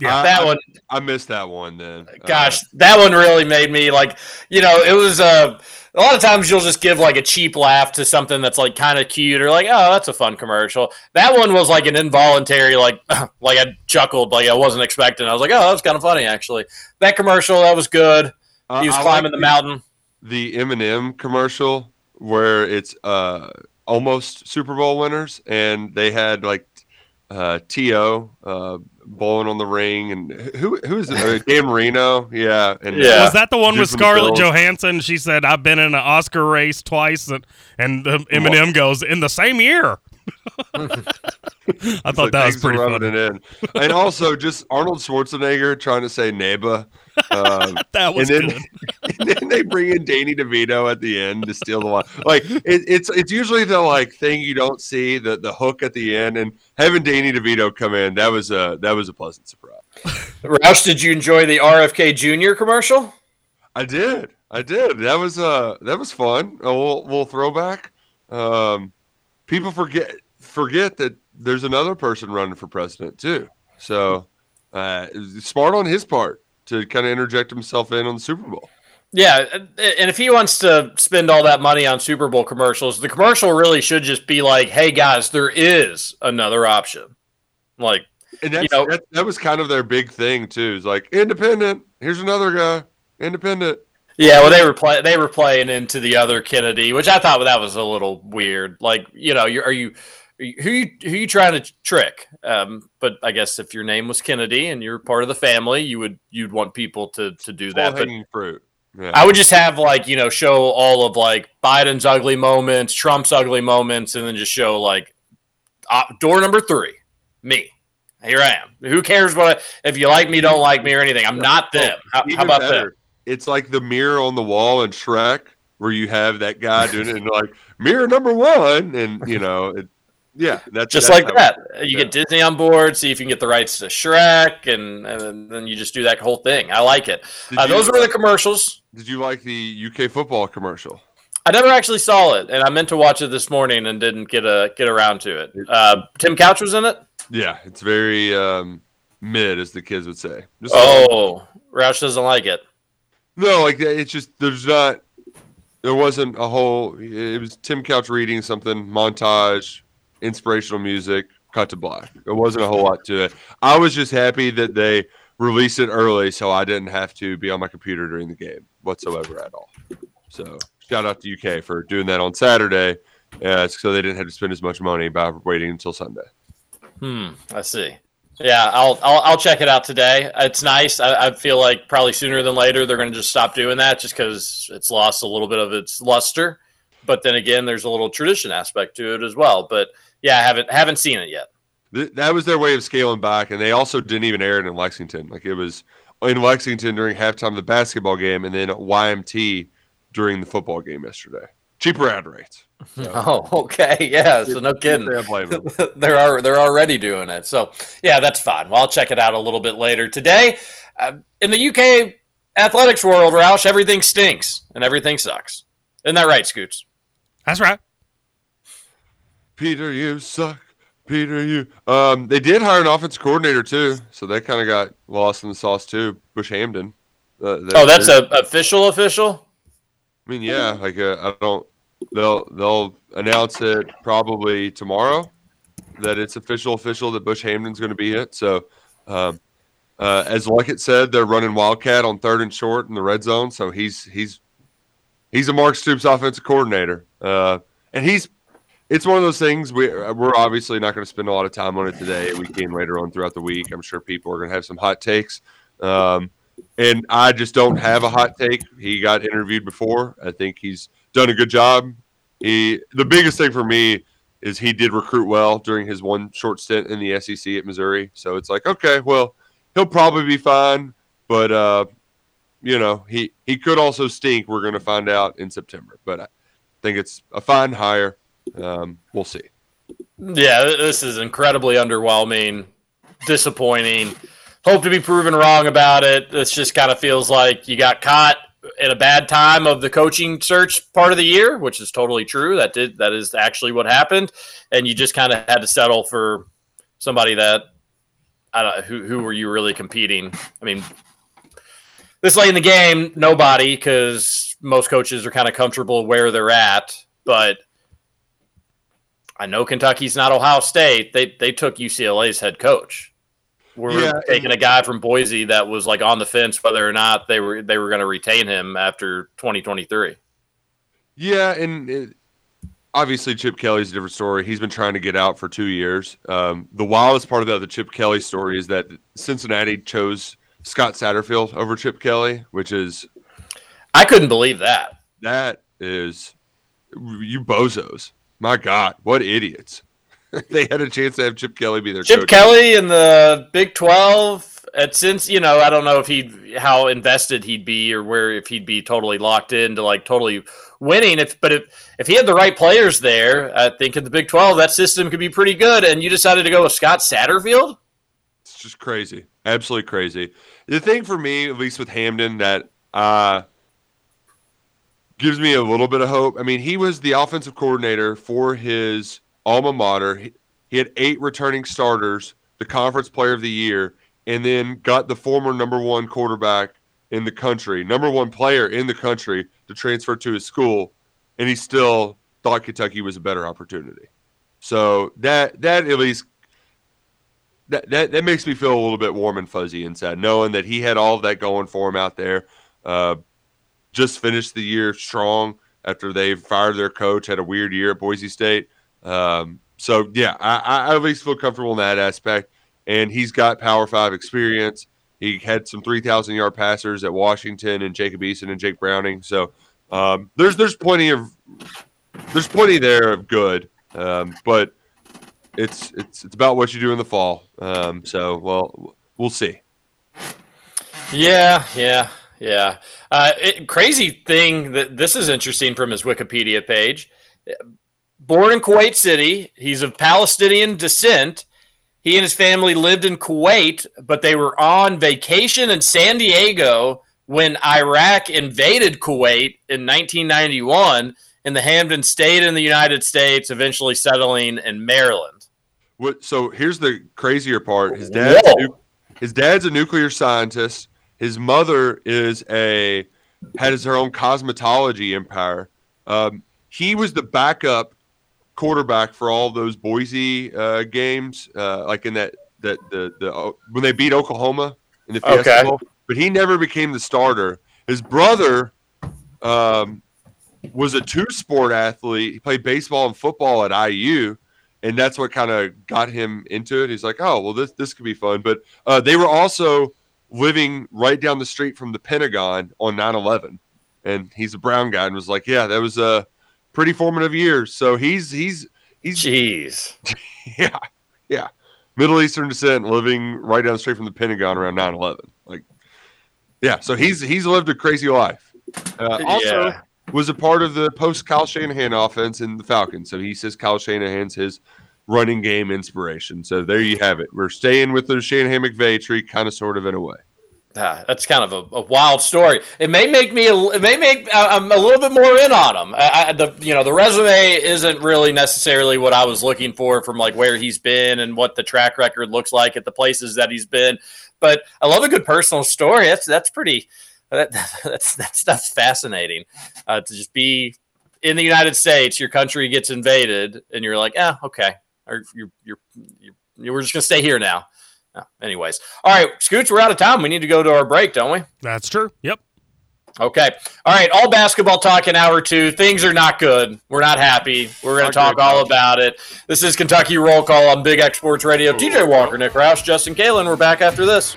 [SPEAKER 10] Yeah,
[SPEAKER 4] I-
[SPEAKER 9] that
[SPEAKER 4] I-
[SPEAKER 9] one.
[SPEAKER 4] I missed that one. Then,
[SPEAKER 9] Gosh, that one really made me like, you know, it was uh, a lot of times you'll just give like a cheap laugh to something that's like kind of cute or like, oh, that's a fun commercial. That one was like an involuntary, like, *clears throat* like I chuckled, like I wasn't expecting. I was like, oh, that's kind of funny actually. That commercial that was good.
[SPEAKER 4] Uh,
[SPEAKER 9] He was
[SPEAKER 4] I
[SPEAKER 9] climbing
[SPEAKER 4] like
[SPEAKER 9] the mountain.
[SPEAKER 4] the M&M commercial where it's uh almost Super Bowl winners, and they had like uh To uh bowling on the ring, and who who is it? Uh, Dan Marino, yeah, and
[SPEAKER 9] Yeah.
[SPEAKER 10] Was that the one with
[SPEAKER 4] Just from the
[SPEAKER 10] Scarlett Johansson? She said, "I've been in an Oscar race twice," and and Eminem goes, "In the same year." *laughs* I thought
[SPEAKER 4] like,
[SPEAKER 10] that was pretty
[SPEAKER 4] rubbing
[SPEAKER 10] funny.
[SPEAKER 4] it in. And also just Arnold Schwarzenegger trying to say Neba. Um, *laughs*
[SPEAKER 10] That was
[SPEAKER 4] and then,
[SPEAKER 10] good. *laughs*
[SPEAKER 4] and then they bring in Danny DeVito at the end to steal the line. Like it, it's it's usually the like thing you don't see the the hook at the end, and having Danny DeVito come in that was a that was a pleasant surprise. *laughs*
[SPEAKER 9] Roush, did you enjoy the RFK Jr. commercial?
[SPEAKER 4] I did, I did. That was uh that was fun. A little, little throwback. Um, people forget forget that there's another person running for president too. So uh, smart on his part to kind of interject himself in on the Super Bowl.
[SPEAKER 9] Yeah, and if he wants to spend all that money on Super Bowl commercials, the commercial really should just be like, "Hey guys, there is another option." Like,
[SPEAKER 4] And
[SPEAKER 9] You know-
[SPEAKER 4] that, that was kind of their big thing too. Is like independent. Here's another guy, independent.
[SPEAKER 9] yeah, well, they were play they were playing into the other Kennedy, which I thought that was a little weird. Like, you know, are you- who you who you trying to trick? Um, but I guess if your name was Kennedy and you're part of the family, you would you'd want people to to do that. But
[SPEAKER 4] fruit. Yeah.
[SPEAKER 9] I would just have like you know show all of like Biden's ugly moments, Trump's ugly moments, and then just show like uh, door number three, me. Here I am. Who cares what I, if you like me, don't like me, or anything? I'm not them. How, how about
[SPEAKER 4] better,
[SPEAKER 9] them?
[SPEAKER 4] It's like the mirror on the wall in Shrek, where you have that guy doing it, and like mirror number one, and you know, it, yeah, that's
[SPEAKER 9] Just
[SPEAKER 4] that's
[SPEAKER 9] like that. You
[SPEAKER 4] yeah.
[SPEAKER 9] get Disney on board, see if you can get the rights to Shrek, and, and then you just do that whole thing. I like it. Uh,
[SPEAKER 4] you-
[SPEAKER 9] those were the commercials.
[SPEAKER 4] Did you like the UK football commercial?
[SPEAKER 9] I never actually saw it, and I meant to watch it this morning and didn't get a get around to it. Uh, Tim Couch was in it.
[SPEAKER 4] Yeah, it's very um, mid, as the kids would say. Just
[SPEAKER 9] Oh, Roush doesn't like it.
[SPEAKER 4] No, like it's just there's not there wasn't a whole it was Tim Couch reading something, montage, inspirational music, cut to black. It wasn't a whole lot to it. I was just happy that they released it early so I didn't have to be on my computer during the game whatsoever at all. So shout out to UK for doing that on Saturday. Uh, so they didn't have to spend as much money by waiting until Sunday.
[SPEAKER 9] Hmm. I see. Yeah, I'll I'll, I'll check it out today. It's nice. I, I feel like probably sooner than later they're going to just stop doing that, just because it's lost a little bit of its luster. But then again, there's a little tradition aspect to it as well. But yeah, I haven't haven't seen it yet.
[SPEAKER 4] Th- that was their way of scaling back, and they also didn't even air it in Lexington. Like it was in Lexington during halftime of the basketball game, and then at YMT during the football game yesterday. Cheaper ad rates. So, *laughs*
[SPEAKER 9] Oh, okay. Yeah. So no kidding.
[SPEAKER 4] can't blame them.
[SPEAKER 9] they're al- they're already doing it. So yeah, that's fine. Well, I'll check it out a little bit later today. Uh, in the UK athletics world, Roush, everything stinks and everything sucks. Isn't that right, Scoots?
[SPEAKER 10] That's right.
[SPEAKER 4] Peter, you suck. Peter, you. Um, they did hire an offense coordinator too, so they kind of got lost in the sauce too. Bush Hamdan. Uh, they-
[SPEAKER 9] Oh, that's a official official.
[SPEAKER 4] I mean, yeah. Like uh, I don't. They'll they'll announce it probably tomorrow that it's official official that Bush Hamdan's going to be it. So, um, uh, as Luckett said, they're running Wildcat on third and short in the red zone. So he's he's he's a Mark Stoops offensive coordinator, uh, and he's it's one of those things we we're obviously not going to spend a lot of time on it today. We can later on throughout the week. I'm sure people are going to have some hot takes. Um, and I just don't have a hot take. He got interviewed before. I think he's done a good job. He the biggest thing for me is he did recruit well during his one short stint in the SEC at Missouri. So it's like, okay, well, he'll probably be fine, but uh, you know, he he could also stink. We're going to find out in September. But think it's a fine hire. Um, we'll see.
[SPEAKER 9] Yeah, this is incredibly underwhelming, disappointing. Hope to be proven wrong about it. This just kind of feels like you got caught at a bad time of the coaching search part of the year, which is totally true. That did that is actually what happened, and you just kind of had to settle for somebody that I don't who who were you really competing? I mean, this late in the game, nobody because most coaches are kind of comfortable where they're at, but I know Kentucky's not Ohio State. They they took UCLA's head coach. We're
[SPEAKER 4] Yeah,
[SPEAKER 9] taking a guy from Boise that was like on the fence whether or not they were they were going to retain him after 2023.
[SPEAKER 4] Yeah, and it, obviously Chip Kelly's a different story. He's been trying to get out for two years. Um, the wildest part about the Chip Kelly story is that Cincinnati chose Scott Satterfield over Chip Kelly, which is
[SPEAKER 9] I couldn't believe that.
[SPEAKER 4] that is you bozos. My God, what idiots! *laughs* they had a chance to have Chip Kelly be their
[SPEAKER 9] Chip
[SPEAKER 4] coach.
[SPEAKER 9] Kelly in the Big 12 at since you know I don't know if he how invested he'd be or where if he'd be totally locked into like totally winning if but if if he had the right players there I think in the Big 12 that system could be pretty good and you decided to go with Scott Satterfield
[SPEAKER 4] It's just crazy, absolutely crazy. The thing for me, at least with Hamdan, that uh, gives me a little bit of hope. I mean, he was the offensive coordinator for his alma mater. He, he had eight returning starters, the conference player of the year, and then got the former number one quarterback in the country, number one player in the country, to transfer to his school, and he still thought Kentucky was a better opportunity. So that that at least that, that that makes me feel a little bit warm and fuzzy inside, knowing that he had all of that going for him out there. Uh, just finished the year strong after they fired their coach, had a weird year at Boise State. Um, so yeah, I, I at least feel comfortable in that aspect. And he's got Power Five experience. He had some three thousand yard passers at Washington and Jacob Eason and Jake Browning. So um, there's there's plenty of there's plenty there of good, um, but it's it's it's about what you do in the fall. Um, so well, we'll see.
[SPEAKER 9] Yeah, yeah, yeah. Uh, it, crazy thing that this is interesting from his Wikipedia page. Born in Kuwait City, he's of Palestinian descent. He and his family lived in Kuwait, but they were on vacation in San Diego when Iraq invaded Kuwait in 1991. in the Hamdan State in the United States, eventually settling in Maryland.
[SPEAKER 4] What? So here's the crazier part. His dad's nu- his dad's a nuclear scientist. His mother is a has her own cosmetology empire. Um, he was the backup quarterback for all those Boise uh, games, uh, like in that that the the uh, when they beat Oklahoma in the Fiesta
[SPEAKER 9] Okay.
[SPEAKER 4] Bowl. But he never became the starter. His brother um, was a two sport athlete. He played baseball and football at IU, and that's what kind of got him into it. He's like, oh, well, this this could be fun. But uh, they were also living right down the street from the Pentagon on 9/11, and he's a brown guy and was like, yeah, that was a pretty formative years. So he's he's he's
[SPEAKER 9] Jeez. *laughs*
[SPEAKER 4] yeah yeah Middle Eastern descent, living right down the street from the Pentagon around 9/11. Like, yeah, so he's he's lived a crazy life. Uh, also,
[SPEAKER 9] Yeah.
[SPEAKER 4] was a part of the post Kyle Shanahan offense in the Falcons. So he says Kyle Shanahan's his running game inspiration. So there you have it. We're staying with the Shanahan McVay tree, kind of, sort of, in a way.
[SPEAKER 9] Ah, that's kind of a, a wild story. It may make me. It may make I'm a little bit more in on him. I, I, the you know the resume isn't really necessarily what I was looking for from like where he's been and what the track record looks like at the places that he's been. But I love a good personal story. That's that's pretty. That, *laughs* that's that's that's fascinating uh, to just be in the United States. Your country gets invaded, and you're like, ah, okay, or you're you're, you're we're just gonna stay here now. No, anyways, all right, Scoots, we're out of time. We need to go to our break, don't we?
[SPEAKER 10] That's true. Yep.
[SPEAKER 9] Okay. All right. All basketball talk in hour two. Things are not good. We're not happy. We're going to talk
[SPEAKER 4] good,
[SPEAKER 9] all
[SPEAKER 4] coach.
[SPEAKER 9] about it. This is Kentucky Roll Call on Big X Sports Radio. TJ Walker, Nick Roush, Justin Kalen. We're back after this.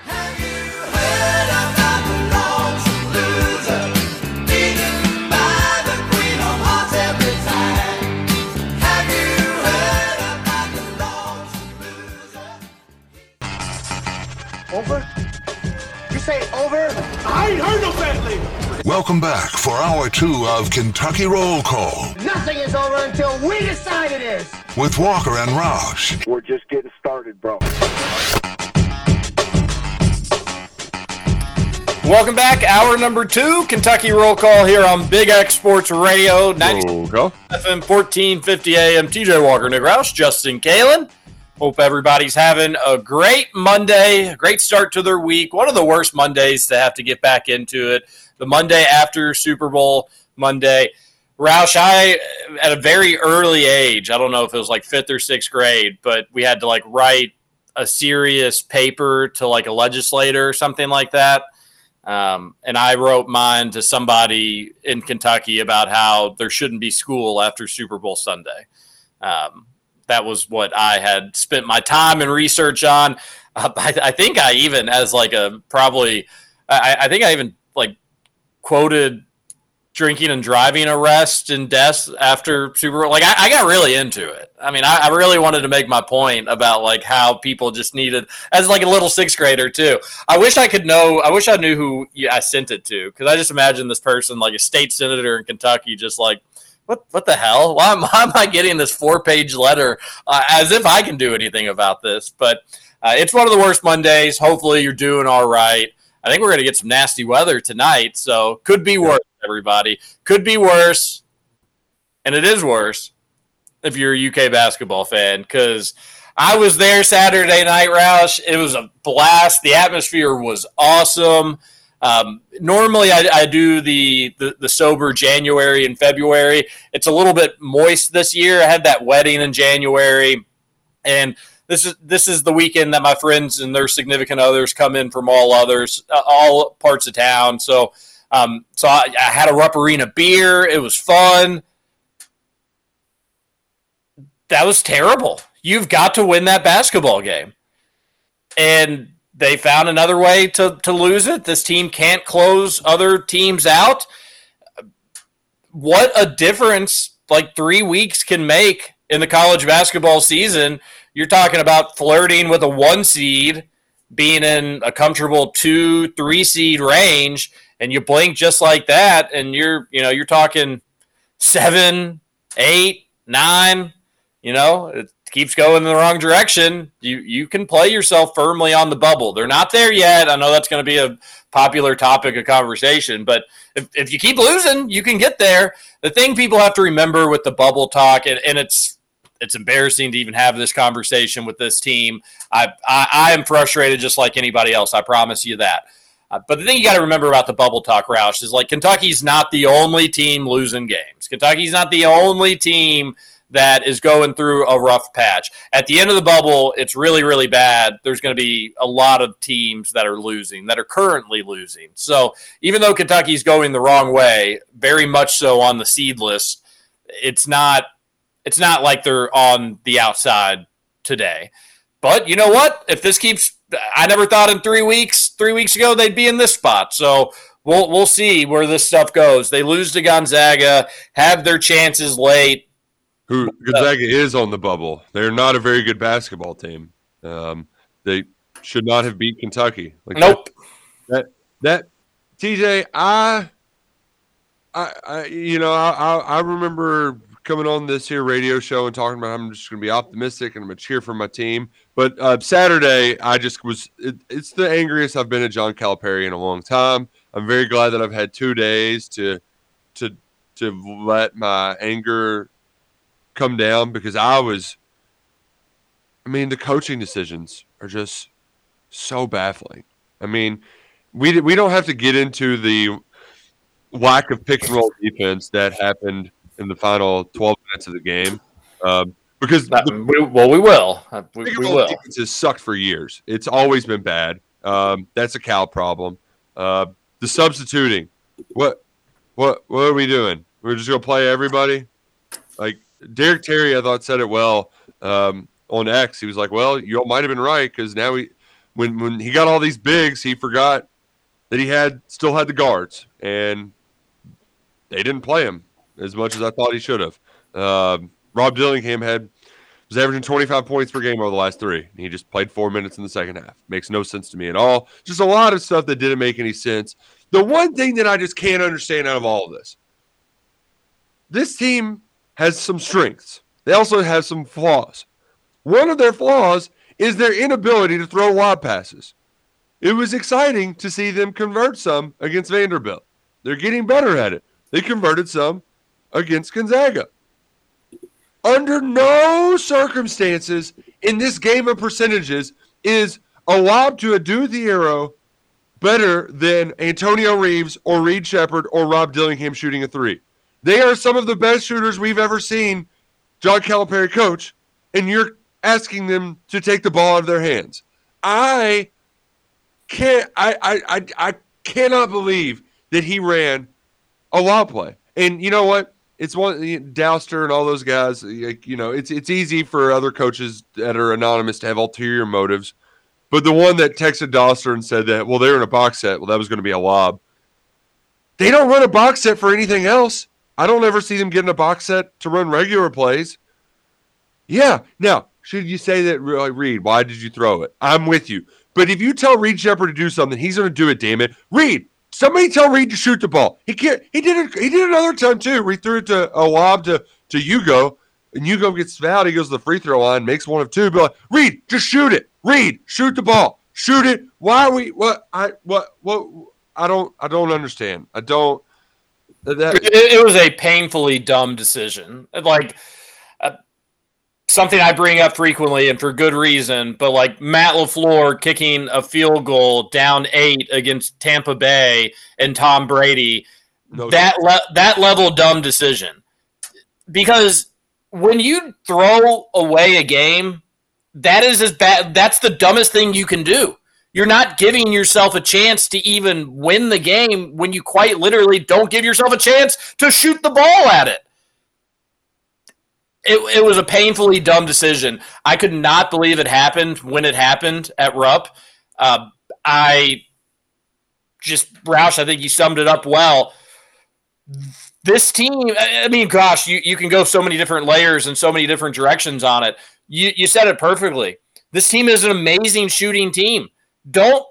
[SPEAKER 11] I ain't heard no fat lady.
[SPEAKER 8] Welcome back for hour two of Kentucky Roll Call
[SPEAKER 11] Nothing is over until we decide it is.
[SPEAKER 8] with Walker and Roush.
[SPEAKER 12] We're just getting started, bro.
[SPEAKER 9] Welcome back. Hour number two, Kentucky Roll Call here on Big X Sports Radio, 90
[SPEAKER 4] Oh, go.
[SPEAKER 9] FM 1450 AM. TJ Walker, Nick Roush, Justin Kalen. Hope everybody's having a great Monday, a great start to their week. One of the worst Mondays to have to get back into it. The Monday after Super Bowl Monday. Roush, I, at a very early age, I don't know if it was like fifth or sixth grade, but we had to like write a serious paper to like a legislator or something like that. Um, and I wrote mine to somebody in Kentucky about how there shouldn't be school after Super Bowl Sunday. Um, that was what I had spent my time and research on. Uh, *laughs* I, I think I even, as like a probably, I, I think I even like quoted drinking and driving arrests and deaths after Super Bowl. Like I, I got really into it. I mean, I, I really wanted to make my point about like how people just needed as like a little sixth grader too. I wish I could know. I wish I knew who I sent it to because I just imagine this person like a state senator in Kentucky, just like. What, what the hell? Why am, *laughs* why am I getting this four page letter uh, as if I can do anything about this? But uh, it's one of the worst Mondays. Hopefully, you're doing all right. I think we're going to get some nasty weather tonight, so could be worse, everybody. Could be worse, and it is worse if you're a UK basketball fan because I was there Saturday night, Roush. It was a blast. The atmosphere was awesome. Um, normally, I, I do the, the the sober January and February. It's a little bit moist this year. I had that wedding in January, and this is this is the weekend that my friends and their significant others come in from all others, uh, all parts of town. So, um, so I, I had a Rupp Arena beer. It was fun. That was terrible. You've got to win that basketball game, and they found another way to to lose it. This team can't close other teams out. What a difference like 3 weeks can make in the college basketball season. You're talking about flirting with a 1 seed, being in a comfortable 2 3 seed range and you blink just like that and you're, you know, you're talking seven, eight, nine. you know, keeps going in the wrong direction, you you can play yourself firmly on the bubble. They're not there yet. I know that's going to be a popular topic of conversation, but if, if you keep losing, you can get there. The thing people have to remember with the bubble talk, and, and it's it's embarrassing to even have this conversation with this team. I I, I am frustrated just like anybody else. I promise you that. Uh, but the thing you got to remember about the bubble talk, Roush, is like Kentucky's not the only team losing games. Kentucky's not the only team that is going through a rough patch. At the end of the bubble, it's really, really bad. There's going to be a lot of teams that are losing, that are currently losing. So even though Kentucky's going the wrong way, very much so on the seed list, it's not it's not like they're on the outside today. But you know what? If this keeps I never thought in three weeks, three weeks ago, they'd be in this spot. So we'll we'll see where this stuff goes. They lose to Gonzaga, have their chances late.
[SPEAKER 4] Who Gonzaga is on the bubble. They're not a very good basketball team. Um, they should not have beat Kentucky.
[SPEAKER 9] Like nope.
[SPEAKER 4] That, that that TJ, I, I, I you know, I, I, I remember coming on this here radio show and talking about I'm just going to be optimistic and I'm going to cheer for my team. But uh, Saturday, I just was, it, it's the angriest I've been at John Calipari in a long time. I'm very glad that I've had two days to, to, to let my anger come down because I was, I mean, the coaching decisions are just so baffling. I mean, we, we don't have to get into the lack of pick and roll defense that happened – in the final 12 minutes of the game. Um, because
[SPEAKER 9] the, we, well, we will. Uh, we, we will.
[SPEAKER 4] Defense has sucked for years. It's always been bad. Um, that's a cow problem. Uh, the substituting. What, what, what are we doing? We're just gonna play everybody. Like Derek Terry, I thought said it well um, on X. He was like, "Well, you all might have been right because now he, when when he got all these bigs, he forgot that he had still had the guards, and they didn't play him as much as I thought he should have. Um, Rob Dillingham had was averaging 25 points per game over the last three. He just played four minutes in the second half. Makes no sense to me at all. Just a lot of stuff that didn't make any sense. The one thing that I just can't understand out of all of this this team has some strengths, they also have some flaws. One of their flaws is their inability to throw lob passes. It was exciting to see them convert some against Vanderbilt. They're getting better at it. They converted some against Gonzaga. Under no circumstances in this game of percentages is a lob to the arrow better than Antonio Reeves or Reed Sheppard or Rob Dillingham shooting a three. They are some of the best shooters we've ever seen, John Calipari coach, and you're asking them to take the ball out of their hands. I can't I I I, I cannot believe that he ran a lob play. And you know what? it's one Dauster and all those guys. You know, it's it's easy for other coaches that are anonymous to have ulterior motives. But the one that texted Dauster and said that, well, they're in a box set. Well, that was going to be a lob. They don't run a box set for anything else. I don't ever see them getting a box set to run regular plays. Yeah. Now, should you say that, uh, Reed? Why did you throw it? I'm with you. But if you tell Reed Sheppard to do something, he's going to do it. Damn it, Reed. Somebody tell Reed to shoot the ball. He can't. He did it. He did another time too. He threw it to uh, a lob to to Hugo, and Hugo gets fouled. He goes to the free throw line, makes one of two. But like, Reed, just shoot it. Reed, shoot the ball. Shoot it. Why are we? What? I what? What? I don't. I don't understand. I don't.
[SPEAKER 9] That, it, it was a painfully dumb decision. Like uh, something I bring up frequently and for good reason, but like Matt LaFleur kicking a field goal down eight against Tampa Bay and Tom Brady, no that le- that level dumb decision. Because when you throw away a game, that is as bad that's the dumbest thing you can do. You're not giving yourself a chance to even win the game when you quite literally don't give yourself a chance to shoot the ball at it. It, it was a painfully dumb decision. I could not believe it happened when it happened at Rupp. Uh, I just, Roush, I think you summed it up well. This team, I mean, gosh, you, you can go so many different layers and so many different directions on it. You, you said it perfectly. This team is an amazing shooting team. Don't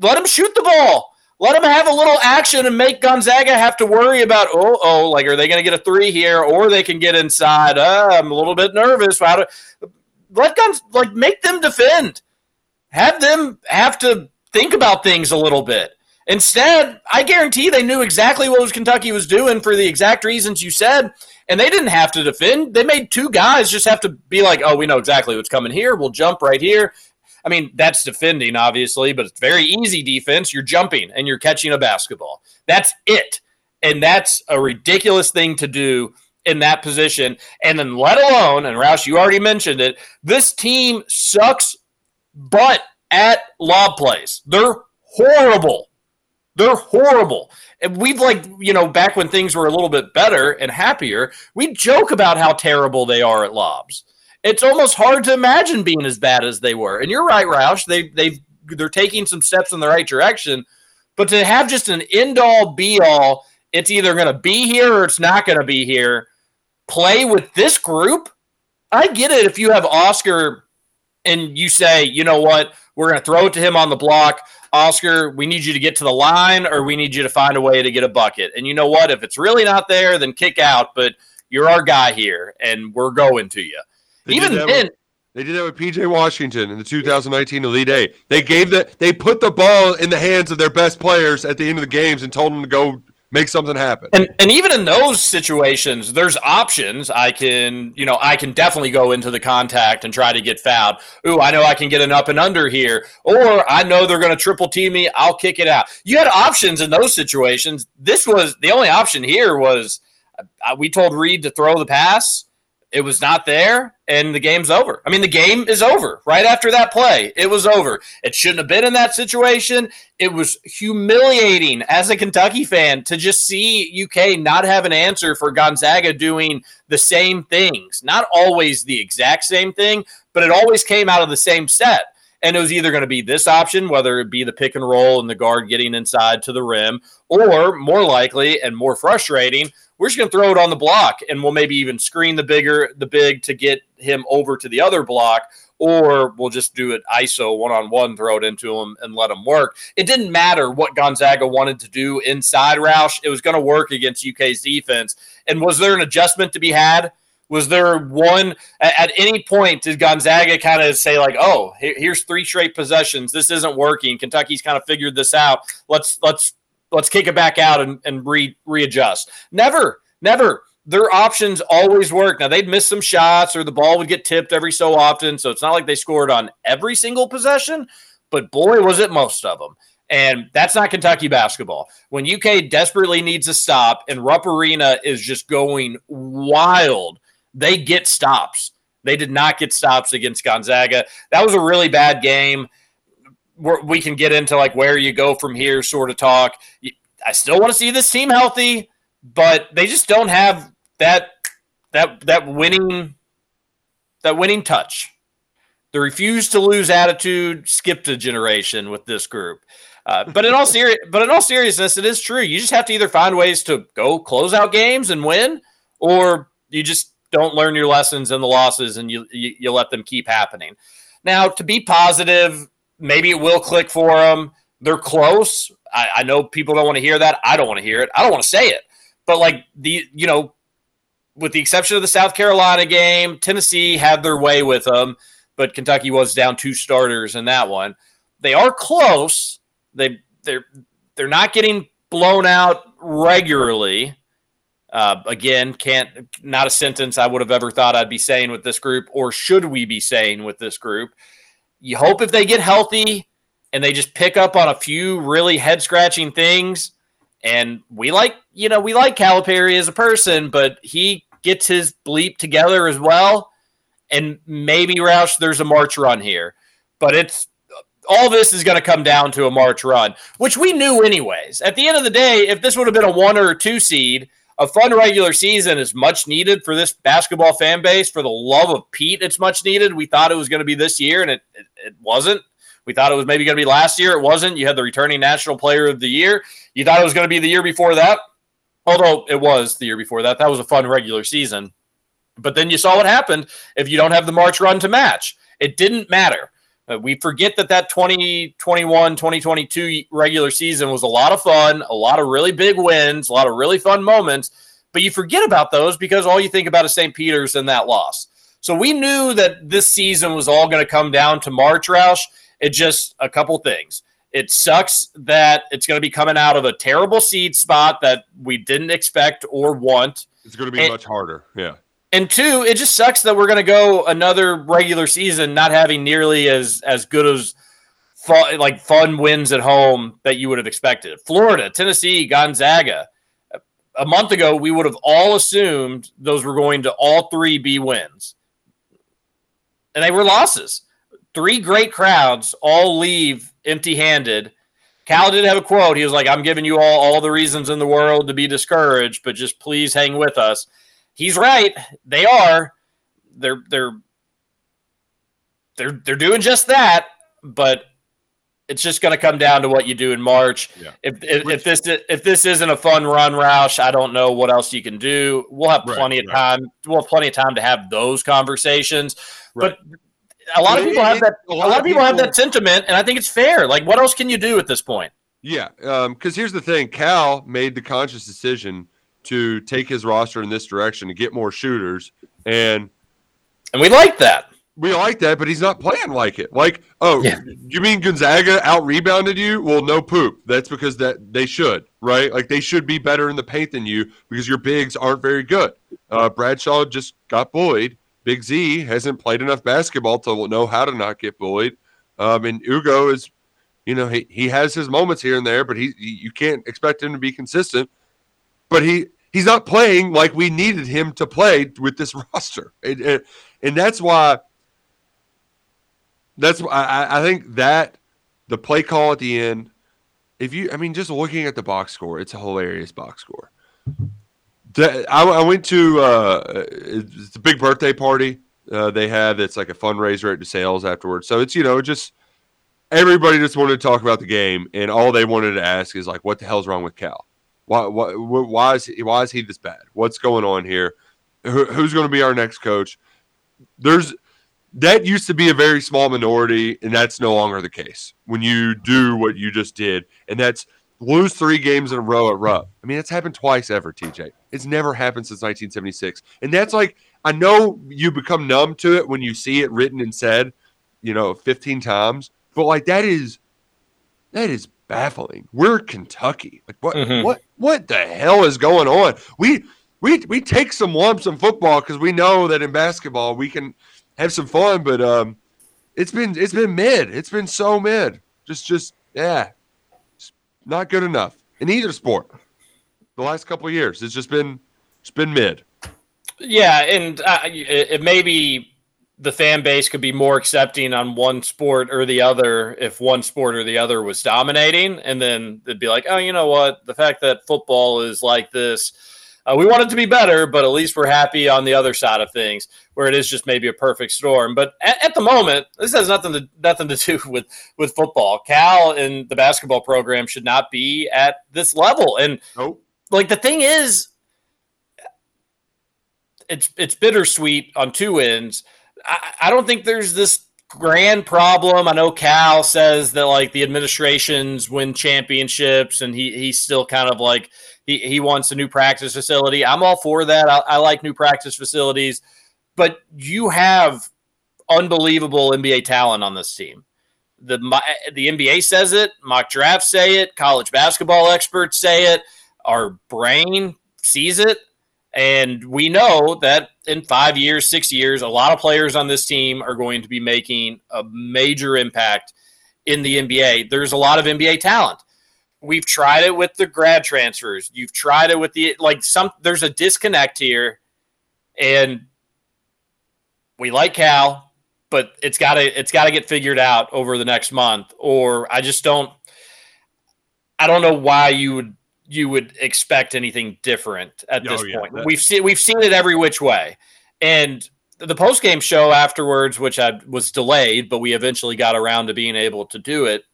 [SPEAKER 9] let them shoot the ball. Let them have a little action and make Gonzaga have to worry about, oh, oh, like, are they going to get a three here? Or they can get inside. Uh, I'm a little bit nervous. How to, let guns like make them defend. Have them have to think about things a little bit. Instead, I guarantee they knew exactly what was Kentucky was doing for the exact reasons you said, and they didn't have to defend. They made two guys just have to be like, "Oh, we know exactly what's coming here. We'll jump right here." I mean, that's defending, obviously, but it's very easy defense. You're jumping and you're catching a basketball. That's it. And that's a ridiculous thing to do in that position. And then let alone, and Roush, you already mentioned it, this team sucks butt at lob plays. They're horrible. They're horrible. And we've like, you know, back when things were a little bit better and happier, we joke about how terrible they are at lobs. It's almost hard to imagine being as bad as they were. And you're right, Roush. They they they're taking some steps in the right direction. But to have just an end all be all, it's either going to be here or it's not going to be here. Play with this group. I get it if you have Oscar and you say, you know what, we're going to throw it to him on the block. Oscar, we need you to get to the line or we need you to find a way to get a bucket. And you know what? If it's really not there, then kick out. But you're our guy here and we're going to you.
[SPEAKER 4] They
[SPEAKER 9] Even then,
[SPEAKER 4] with- they did that with PJ Washington in the 2019 Elite Eight. They gave the they put the ball in the hands of their best players at the end of the games and told them to go make something happen.
[SPEAKER 9] And and even in those situations, there's options. I can, you know, I can definitely go into the contact and try to get fouled. Ooh, I know I can get an up and under here, or I know they're going to triple team me. I'll kick it out. You had options in those situations. This was the only option here was uh, we told Reed to throw the pass. It was not there, and the game's over. I mean, the game is over right after that play. It was over. It shouldn't have been in that situation. It was humiliating as a Kentucky fan to just see UK not have an answer for Gonzaga doing the same things. Not always the exact same thing, but it always came out of the same set. And it was either going to be this option, whether it be the pick and roll and the guard getting inside to the rim, or more likely and more frustrating, we're just going to throw it on the block and we'll maybe even screen the bigger, the big to get him over to the other block, or we'll just do it ISO one on one, throw it into him and let him work. It didn't matter what Gonzaga wanted to do inside Roush, it was going to work against UK's defense. And was there an adjustment to be had? Was there one at any point did Gonzaga kind of say like, "Oh, here's three straight possessions. This isn't working. Kentucky's kind of figured this out. Let's let's let's kick it back out and, and re, readjust." Never, never. Their options always work. Now they'd miss some shots or the ball would get tipped every so often, so it's not like they scored on every single possession, but boy was it most of them. And that's not Kentucky basketball. When UK desperately needs a stop and Rupp Arena is just going wild, they get stops. They did not get stops against Gonzaga. That was a really bad game. We can get into like where you go from here, sort of talk. I still want to see this team healthy, but they just don't have that that that winning that winning touch. The refuse to lose attitude skipped a generation with this group. Uh, but in all serious, *laughs* but in all seriousness, it is true. You just have to either find ways to go close out games and win, or you just don't learn your lessons and the losses, and you, you you let them keep happening. Now, to be positive, maybe it will click for them. They're close. I, I know people don't want to hear that. I don't want to hear it. I don't want to say it. But like the you know, with the exception of the South Carolina game, Tennessee had their way with them, but Kentucky was down two starters in that one. They are close. They they're they're not getting blown out regularly. Uh, again, can't not a sentence I would have ever thought I'd be saying with this group, or should we be saying with this group? You hope if they get healthy and they just pick up on a few really head scratching things. And we like, you know, we like Calipari as a person, but he gets his bleep together as well. And maybe Roush, there's a March run here, but it's all this is going to come down to a March run, which we knew anyways. At the end of the day, if this would have been a one or a two seed, a fun regular season is much needed for this basketball fan base. For the love of Pete, it's much needed. We thought it was going to be this year, and it, it, it wasn't. We thought it was maybe going to be last year. It wasn't. You had the returning National Player of the Year. You thought it was going to be the year before that, although it was the year before that. That was a fun regular season. But then you saw what happened if you don't have the March run to match. It didn't matter. Uh, we forget that that 2021 2022 regular season was a lot of fun, a lot of really big wins, a lot of really fun moments, but you forget about those because all you think about is St. Peter's and that loss. So we knew that this season was all going to come down to March, Roush. It just a couple things. It sucks that it's going to be coming out of a terrible seed spot that we didn't expect or want.
[SPEAKER 4] It's going to be
[SPEAKER 9] And-
[SPEAKER 4] much harder. Yeah.
[SPEAKER 9] And two, it just sucks that we're going to go another regular season not having nearly as as good as fun, like fun wins at home that you would have expected. Florida, Tennessee, Gonzaga. A month ago, we would have all assumed those were going to all three be wins, and they were losses. Three great crowds all leave empty-handed. Cal did have a quote. He was like, "I'm giving you all all the reasons in the world to be discouraged, but just please hang with us." He's right. They are. They're they're they're they're doing just that, but it's just going to come down to what you do in March.
[SPEAKER 4] Yeah.
[SPEAKER 9] If, if, if this if this isn't a fun run, Roush, I don't know what else you can do. We'll have
[SPEAKER 4] Right,
[SPEAKER 9] plenty of
[SPEAKER 4] right.
[SPEAKER 9] time. We'll have plenty of time to have those conversations.
[SPEAKER 4] Right.
[SPEAKER 9] But a lot of people have that.
[SPEAKER 4] a
[SPEAKER 9] A
[SPEAKER 4] lot of
[SPEAKER 9] of people have that sentiment, and I think it's fair. Like, what else can you do at this point?
[SPEAKER 4] Yeah, um, because here's the thing: Cal made the conscious decision to take his roster in this direction to get more shooters, and
[SPEAKER 9] And we like that.
[SPEAKER 4] we like that. But he's not playing like it. Like, oh,
[SPEAKER 9] Yeah.
[SPEAKER 4] you mean Gonzaga out rebounded you? Well, no poop. That's because that they should, right? Like they should be better in the paint than you because your bigs aren't very good. Uh, Bradshaw just got bullied. Big Z hasn't played enough basketball to know how to not get bullied. Um, and Ugo is, you know, he, he has his moments here and there, but he he- you can't expect him to be consistent. But he he's not playing like we needed him to play with this *laughs* roster, and, and, and that's why. That's why I, I think that the play call at the end. If you, I mean, just looking at the box score, it's a hilarious box score. I, I went to uh, it's a big birthday party uh, they had. It's like a fundraiser at DeSales afterwards. So it's you know just everybody just wanted to talk about the game, and all they wanted to ask is like, what the hell's wrong with Cal? Why why why is he, why is he this bad? What's going on here? Who, who's going to be our next coach? There's that used to be a very small minority, and that's no longer the case. When you do what you just did, and that's lose three games in a row at Rupp. I mean, that's happened twice ever, TJ. It's never happened since 1976, and that's like I know you become numb to it when you see it written and said, you know, 15 times, but like that is that is baffling. We're Kentucky. Like what
[SPEAKER 9] Mhm.
[SPEAKER 4] what what the hell is going on? We we we take some lumps in football because we know that in basketball we can have some fun, but um, it's been it's been mid. It's been so mid. Just just yeah, not good enough in either sport. The last couple of years, it's just been it's been mid.
[SPEAKER 9] Yeah, and uh, it, it maybe the fan base could be more accepting on one sport or the other if one sport or the other was dominating, and then they'd be like, oh, you know what? The fact that football is like this, uh, we want it to be better, but at least we're happy on the other side of things, where it is just maybe a perfect storm. But at, at the moment, this has nothing to nothing to do *laughs* with with football. Cal and the basketball program should not be at this level, and
[SPEAKER 4] Nope.
[SPEAKER 9] like the thing is it's it's bittersweet on two ends. I, I don't think there's this grand problem. I know Cal says that like the administrations win championships, and he he's still kind of like he he wants a new practice facility. I'm all for that. I, I like new practice facilities, but you have unbelievable NBA talent on this team. The my- the NBA says it, mock drafts say it, college basketball experts say it, our brain sees it, and we know that in five years, six years, a lot of players on this team are going to be making a major impact in the NBA. There's a lot of NBA talent. We've tried it with the grad transfers. You've tried it with the like some there's a disconnect here and we like Cal, but it's got to it's got to get figured out over the next month or I just don't I don't know why you would you would expect anything different at
[SPEAKER 4] Oh,
[SPEAKER 9] this
[SPEAKER 4] yeah,
[SPEAKER 9] point. We've seen we've seen it every which way. And the post game show afterwards, which I was delayed, but we eventually got around to being able to do it.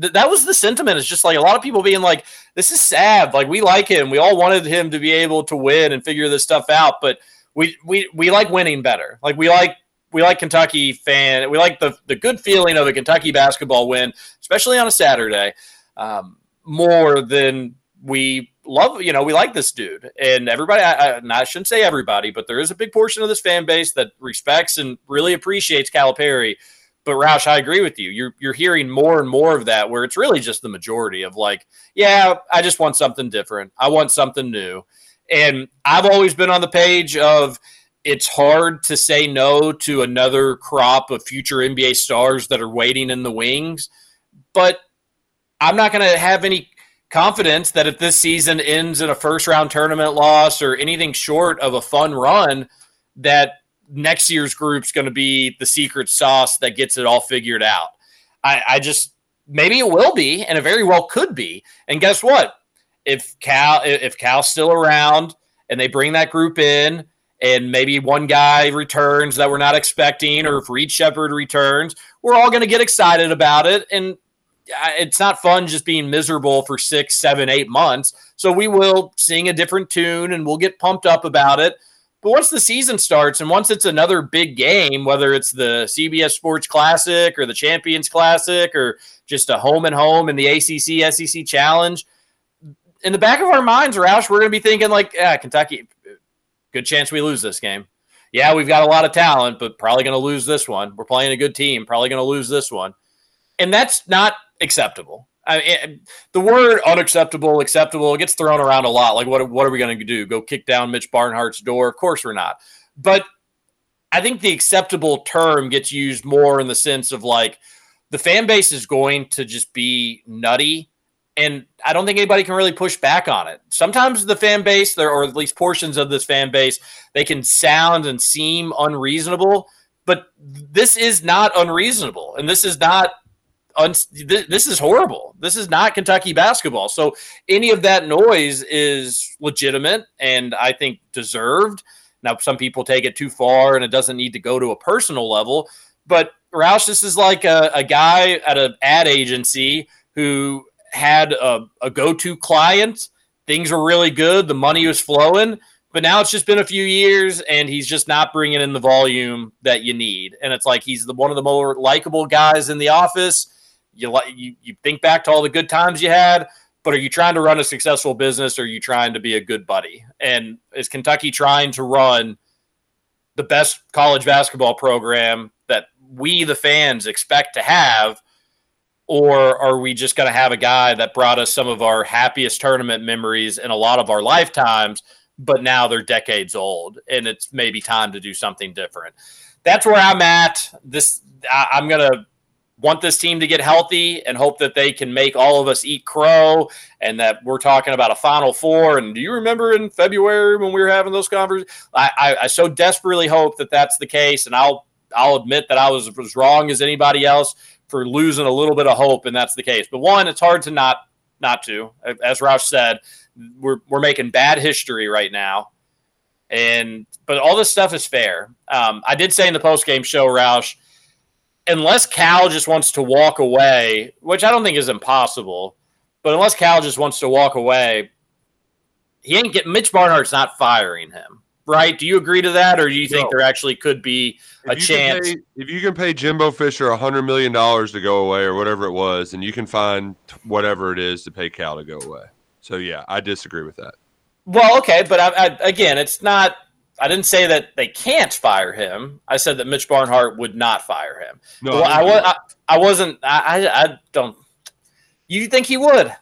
[SPEAKER 9] Th- that was the sentiment. It's just like a lot of people being like, "This is sad. Like we like him. We all wanted him to be able to win and figure this stuff out, but we we we like winning better. Like we like we like Kentucky fan. We like the the good feeling of a Kentucky basketball win, especially on a Saturday, um, more than we love, you know, we like this dude, and everybody. I, I, and I shouldn't say everybody, but there is a big portion of this fan base that respects and really appreciates Calipari. But Roush, I agree with you. You're you're hearing more and more of that, where it's really just the majority of like, yeah, I just want something different. I want something new, and I've always been on the page of it's hard to say no to another crop of future NBA stars that are waiting in the wings. But I'm not going to have any confidence that if this season ends in a first round tournament loss or anything short of a fun run, that next year's group's going to be the secret sauce that gets it all figured out. I, I just maybe it will be, and it very well could be. And guess what? If Cal if Cal's still around and they bring that group in and maybe one guy returns that we're not expecting, or if Reed Sheppard returns, we're all going to get excited about it. And it's not fun just being miserable for six, seven, eight months. So we will sing a different tune and we'll get pumped up about it. But once the season starts and once it's another big game, whether it's the CBS Sports Classic or the Champions Classic or just a home and home in the ACC SEC Challenge, in the back of our minds, Roush, we're going to be thinking like, yeah, Kentucky, good chance we lose this game. Yeah, we've got a lot of talent, but probably going to lose this one. We're playing a good team, probably going to lose this one. And that's not acceptable. I mean, the word unacceptable, acceptable gets thrown around a lot. Like, what, what are we going to do? Go kick down Mitch Barnhart's door? Of course we're not. But I think the acceptable term gets used more in the sense of like the fan base is going to just be nutty. And I don't think anybody can really push back on it. Sometimes the fan base, there or at least portions of this fan base, they can sound and seem unreasonable, but this is not unreasonable. And this is not un- this is horrible. This is not Kentucky basketball. So any of that noise is legitimate and I think deserved. Now, some people take it too far and it doesn't need to go to a personal level. But Roush, this is like a, a guy at an ad agency who had a, a go to client. Things were really good. The money was flowing. But now it's just been a few years and he's just not bringing in the volume that you need. And it's like he's the, one of the more likable guys in the office you you you think back to all the good times you had, but are you trying to run a successful business or are you trying to be a good buddy? And is Kentucky trying to run the best college basketball program that we the fans expect to have? Or are we just going to have a guy that brought us some of our happiest tournament memories in a lot of our lifetimes, but now they're decades old and it's maybe time to do something different? That's where I'm at. This I, I'm going to want this team to get healthy and hope that they can make all of us eat crow and that we're talking about a final four. And do you remember in February when we were having those conversations? I, I, I so desperately hope that that's the case. And I'll, I'll admit that I was as wrong as anybody else for losing a little bit of hope. And that's the case. But one, it's hard to not, not to, as Roush said, we're, we're making bad history right now. And, but all this stuff is fair. Um, I did say in the post game show, Roush, unless Cal just wants to walk away, which I don't think is impossible, but unless Cal just wants to walk away, he ain't get Mitch Barnhart's not firing him, right? Do you agree to that, or do you think no. there actually could be a chance?
[SPEAKER 4] Pay, if you can pay Jimbo Fisher a hundred million dollars to go away, or whatever it was, and you can find whatever it is to pay Cal to go away. So yeah, I disagree with that.
[SPEAKER 9] Well, okay, but I, I, again, it's not I didn't say that they can't fire him. I said that Mitch Barnhart would not fire him. No, well, I, was. I, I, wasn't. I, I don't. You think he would?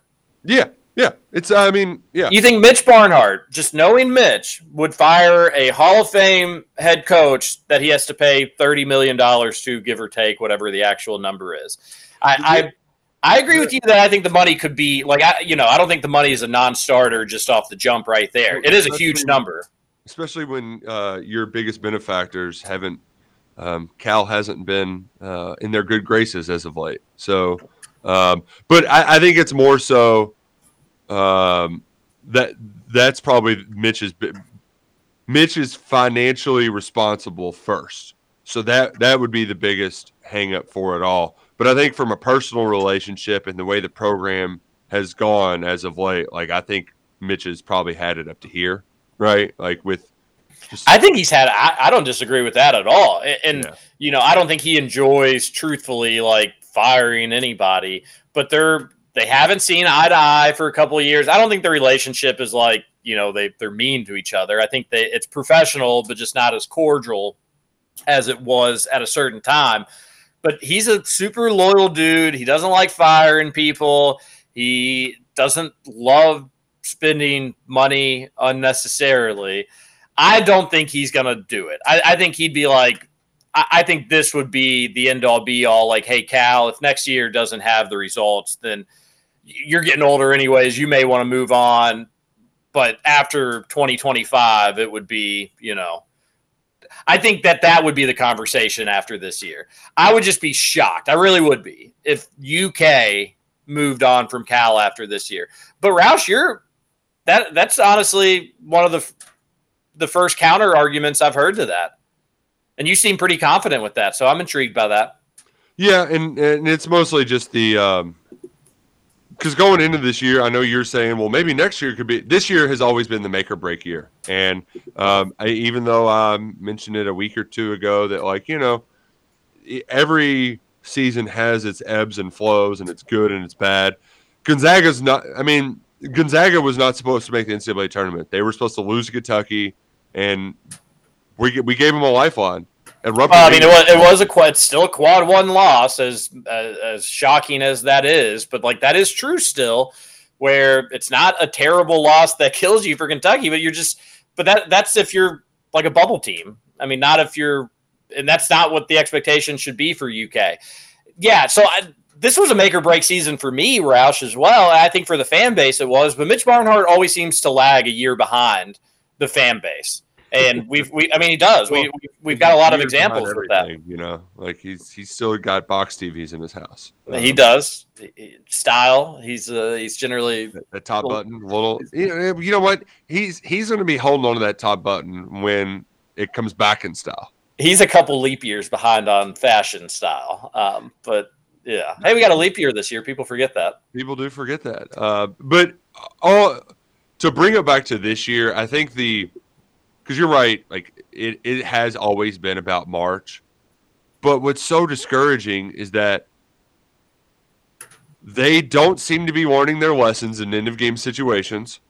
[SPEAKER 4] Yeah, yeah. It's. I mean, yeah.
[SPEAKER 9] You think Mitch Barnhart, just knowing Mitch, would fire a Hall of Fame head coach that he has to pay thirty million dollars to, give or take, whatever the actual number is? I. I I agree with you that I think the money could be like I, you know, I don't think the money is a non-starter just off the jump right there. It is a huge number
[SPEAKER 4] especially when uh, your biggest benefactors haven't. Um, Cal hasn't been uh, in their good graces as of late. So, um, but I, I, think it's more so um, that that's probably Mitch's. Mitch is financially responsible first, so that that would be the biggest hangup for it all. But I think from a personal relationship and the way the program has gone as of late, like I think Mitch has probably had it up to here right? Like with.
[SPEAKER 9] Just... I think he's had. I, I, don't disagree with that at all, and yeah. you know, I don't think he enjoys truthfully like firing anybody. But they're they haven't seen eye to eye for a couple of years. I don't think the relationship is like you know they they're mean to each other. I think they it's professional, but just not as cordial as it was at a certain time. But he's a super loyal dude. He doesn't like firing people. He doesn't love spending money unnecessarily. I don't think he's going to do it. I, I, think he'd be like, I, I think this would be the end all be all. Like, hey, Cal, if next year doesn't have the results, then you're getting older anyways. You may want to move on. But after 2025, it would be, you know, I think that that would be the conversation after this year. I would just be shocked. I really would be if UK moved on from Cal after this year. But Roush, you're that that's honestly one of the the first counter arguments I've heard to that. And you seem pretty confident with that, so I'm intrigued by that.
[SPEAKER 4] Yeah, and and it's mostly just the um because going into this year, I know you're saying, well, maybe next year could be. This year has always been the make or break year, and um, I, even though I mentioned it a week or two ago that, like, you know, every season has its ebbs and flows, and it's good and it's bad. Gonzaga's not. I mean, Gonzaga was not supposed to make the NCAA tournament. They were supposed to lose to Kentucky, and we we gave them a lifeline.
[SPEAKER 9] And well, I mean, it was, it was a quad, still a quad one loss, as, as as shocking as that is, but like that is true still, where it's not a terrible loss that kills you for Kentucky, but you're just, but that that's if you're like a bubble team. I mean, not if you're, and that's not what the expectation should be for UK. Yeah, so I, this was a make or break season for me, Roush, as well. I think for the fan base it was, but Mitch Barnhart always seems to lag a year behind the fan base and *laughs* we've we I mean he does. Well, we we've got a lot of examples of that.
[SPEAKER 4] You know, like he's he's still got box TVs in his house.
[SPEAKER 9] Um, he does style. He's uh, he's generally
[SPEAKER 4] the, the top button. Little, you know what? He's he's going to be holding on to that top button when it comes back in style.
[SPEAKER 9] He's a couple leap years behind on fashion style, um, but yeah. Hey, we got a leap year this year. People forget that.
[SPEAKER 4] People do forget that. Uh, but all to bring it back to this year, I think the because you're right. Like it, it has always been about March. But what's so discouraging is that they don't seem to be learning their lessons in end of game situations.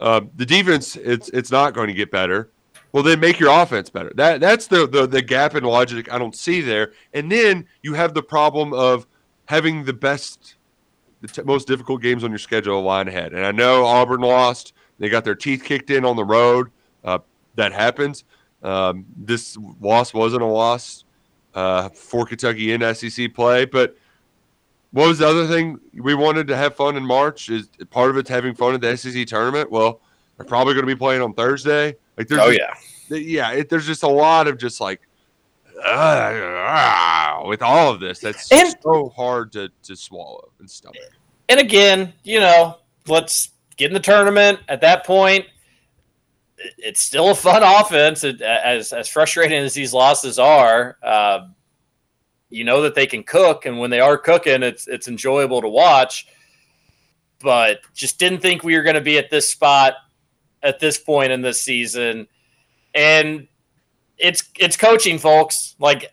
[SPEAKER 4] Uh, the defense, it's it's not going to get better. Well, then make your offense better. That that's the, the the gap in logic I don't see there. And then you have the problem of having the best, the t- most difficult games on your schedule line ahead. And I know Auburn lost; they got their teeth kicked in on the road. Uh, that happens. Um, this loss wasn't a loss uh, for Kentucky in SEC play, but what was the other thing we wanted to have fun in March? Is part of it's having fun at the SEC tournament? Well, they're probably going to be playing on Thursday. Like, there's
[SPEAKER 9] oh
[SPEAKER 4] yeah, yeah. It, there's just a lot of just like uh, with all of this. That's and, so hard to to swallow and stomach.
[SPEAKER 9] And again, you know, let's get in the tournament at that point it's still a fun offense. as as frustrating as these losses are, uh, you know that they can cook, and when they are cooking, it's it's enjoyable to watch. But just didn't think we were going to be at this spot at this point in this season, and it's it's coaching, folks. Like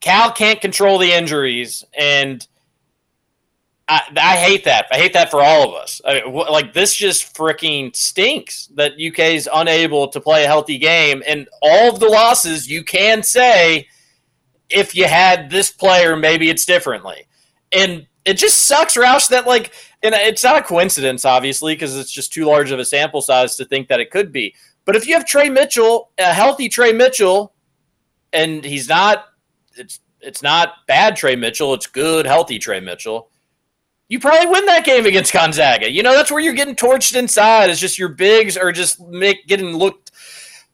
[SPEAKER 9] Cal can't control the injuries, and I, I, hate that. I hate that for all of us. I mean, like this just freaking stinks that UK is unable to play a healthy game, and all of the losses you can say if you had this player, maybe it's differently. And it just sucks, Roush, that like, and it's not a coincidence, obviously, because it's just too large of a sample size to think that it could be. But if you have Trey Mitchell, a healthy Trey Mitchell, and he's not, it's it's not bad Trey Mitchell, it's good, healthy Trey Mitchell you probably win that game against Gonzaga. You know, that's where you're getting torched inside. It's just your bigs are just make, getting looked,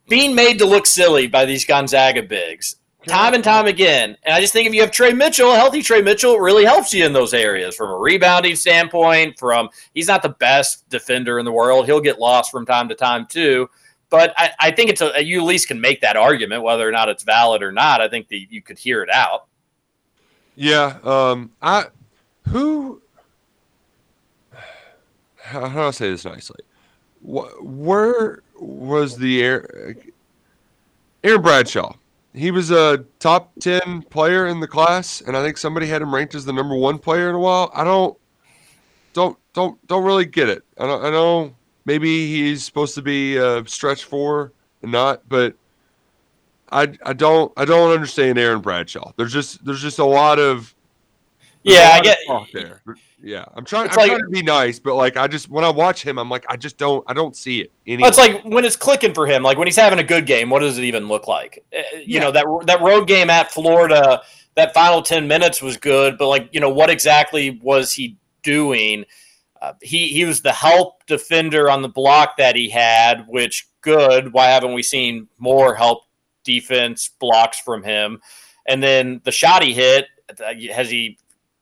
[SPEAKER 9] being made to look silly by these Gonzaga bigs time and time again. And I just think if you have Trey Mitchell, healthy Trey Mitchell, really helps you in those areas from a rebounding standpoint. From he's not the best defender in the world. He'll get lost from time to time too. But I, I think it's a you at least can make that argument, whether or not it's valid or not. I think that you could hear it out.
[SPEAKER 4] Yeah. Um. I who how, do I say this nicely? Where was the air? Aaron Bradshaw. He was a top ten player in the class, and I think somebody had him ranked as the number one player in a while. I don't. don't don't don't really get it. I, don't, I know maybe he's supposed to be uh, stretch four and not, but I I don't I don't understand Aaron Bradshaw. There's just there's just a lot of
[SPEAKER 9] yeah, I get
[SPEAKER 4] there. Yeah, I'm trying. I'm
[SPEAKER 9] like-
[SPEAKER 4] trying to be nice, but like I just when I watch him, I'm like I just don't I don't see it. Anyway.
[SPEAKER 9] It's like when it's clicking for him. Like when he's having a good game, what does it even look like? Uh, You
[SPEAKER 4] Yeah.
[SPEAKER 9] know that that road game at Florida, that final ten minutes was good, but like you know what exactly was he doing? Uh, he he was the help defender on the block that he had, which good. Why haven't we seen more help defense blocks from him? And then the shot he hit, uh, has he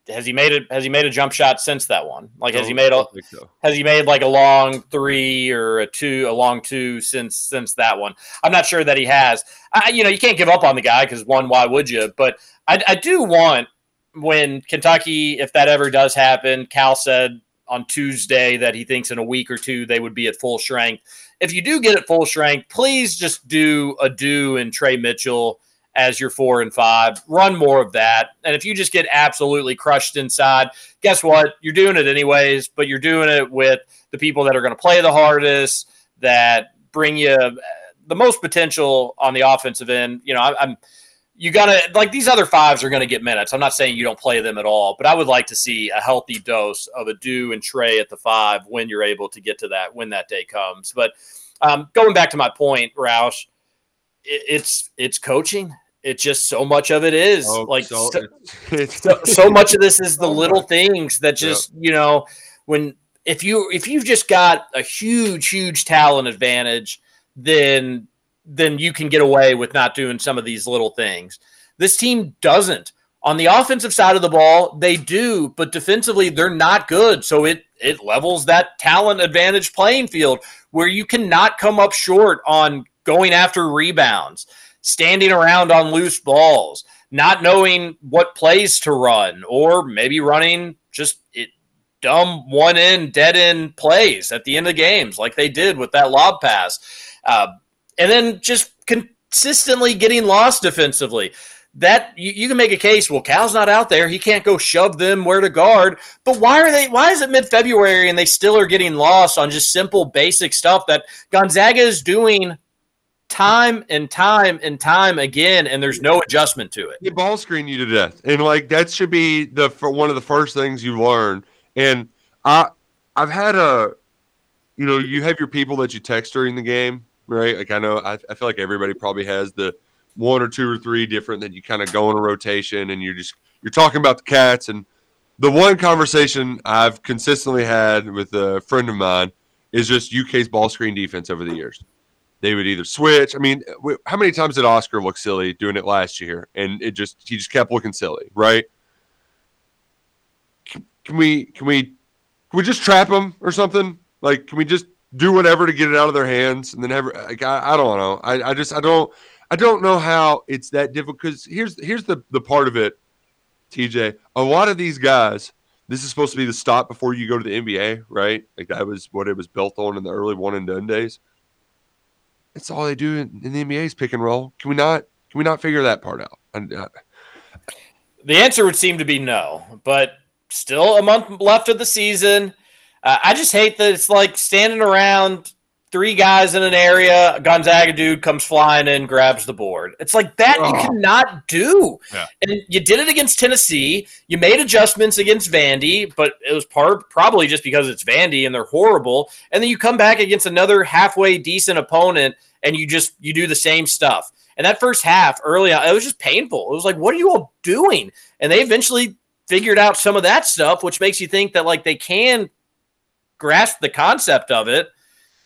[SPEAKER 9] has he made it? Has he made a jump shot since that one? Like has he made a
[SPEAKER 4] so.
[SPEAKER 9] has he made like a long three or a two, a long two since since that one? I'm not sure that he has. I, you know, you can't give up on the guy because one, why would you? But I, I do want when Kentucky, if that ever does happen, Cal said on Tuesday that he thinks in a week or two they would be at full strength. If you do get at full strength, please just do Adou and Trey Mitchell as your four and five. Run more of that. And if you just get absolutely crushed inside, guess what? You're doing it anyways, but you're doing it with the people that are going to play the hardest, that bring you uh, the most potential on the offensive end. You know, I, I'm you got to like these other fives are going to get minutes. I'm not saying you don't play them at all, but I would like to see a healthy dose of Adou and Trey at the five when you're able to get to that when that day comes. But um, going back to my point, Roush, it, it's it's coaching. It's just so much of it is
[SPEAKER 4] Oh,
[SPEAKER 9] like
[SPEAKER 4] so
[SPEAKER 9] so-
[SPEAKER 4] it's,
[SPEAKER 9] so, so much of this is the *laughs* little things that just you know when if you if you've just got a huge huge talent advantage then then you can get away with not doing some of these little things. This team doesn't. On the offensive side of the ball they do but defensively they're not good. So it it levels that talent advantage playing field where you cannot come up short on going after rebounds standing around on loose balls not knowing what plays to run, or maybe running just it dumb one in dead end plays at the end of games, like they did with that lob pass, uh, and then just consistently getting lost defensively. That you, you can make a case. Well, Cal's not out there; he can't go shove them where to guard. But why are they? Why is it mid February and they still are getting lost on just simple basic stuff that Gonzaga is doing time and time and time again, and there's no adjustment to it.
[SPEAKER 4] They ball screen you to death, and like that should be the one of the first things you learn. And I, I've had a, you know, you have your people that you text during the game, right? Like I know, I, I feel like everybody probably has the one or two or three different that you kind of go in a rotation, and you're just you're talking about the cats. And the one conversation I've consistently had with a friend of mine is just UK's ball screen defense over the years they would either switch. I mean, how many times did Oscar look silly doing it last year? And it just he just kept looking silly, right? Can, can we can we can we just trap him or something? Like, can we just do whatever to get it out of their hands and then have like I, I don't know. I, I just I don't I don't know how it's that difficult because here's here's the the part of it, TJ. A lot of these guys. This is supposed to be the stop before you go to the NBA, right? Like that was what it was built on in the early one and done days. That's all they do in, in the NBA is pick and roll. Can we not? Can we not figure that part out? Uh,
[SPEAKER 9] The answer would seem to be no, but still a month left of the season. Uh, I just hate that it's like standing around three guys in an area. A Gonzaga dude comes flying in, grabs the board. It's like that you
[SPEAKER 6] Oh.
[SPEAKER 9] cannot do.
[SPEAKER 6] Yeah.
[SPEAKER 9] And you did it against Tennessee. You made adjustments against Vandy, but it was part probably just because it's Vandy and they're horrible. And then you come back against another halfway decent opponent and you just you do the same stuff. And that first half early on, it was just painful. It was like, what are you all doing? And they eventually figured out some of that stuff, which makes you think that like they can grasp the concept of it.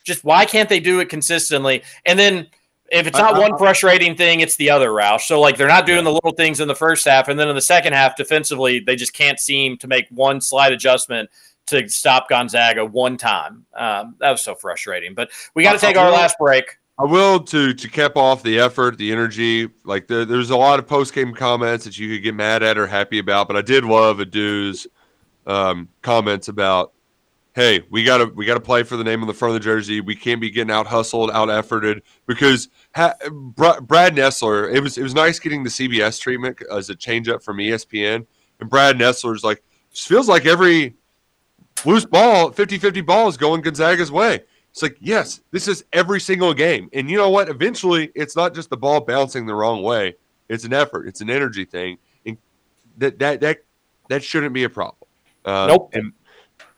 [SPEAKER 9] Just why can't they do it consistently? And then if it's not one frustrating thing, it's the other, Roush. So like they're not doing the little things in the first half, and then in the second half, defensively, they just can't seem to make one slight adjustment to stop Gonzaga one time. Um, that was so frustrating. But we got to take our last break.
[SPEAKER 4] I will to to cap off the effort, the energy. Like there, there's a lot of post game comments that you could get mad at or happy about, but I did love Adou's um, comments about, hey, we gotta we gotta play for the name on the front of the jersey. We can't be getting out hustled, out efforted because ha- Br- Brad Nessler. It was it was nice getting the CBS treatment as a change up from ESPN, and Brad Nessler's like just feels like every loose ball, 50-50 ball is going Gonzaga's way. It's like, yes, this is every single game. And you know what? Eventually, it's not just the ball bouncing the wrong way. It's an effort. It's an energy thing. And that that that that shouldn't be a problem. Uh,
[SPEAKER 9] Nope.
[SPEAKER 4] And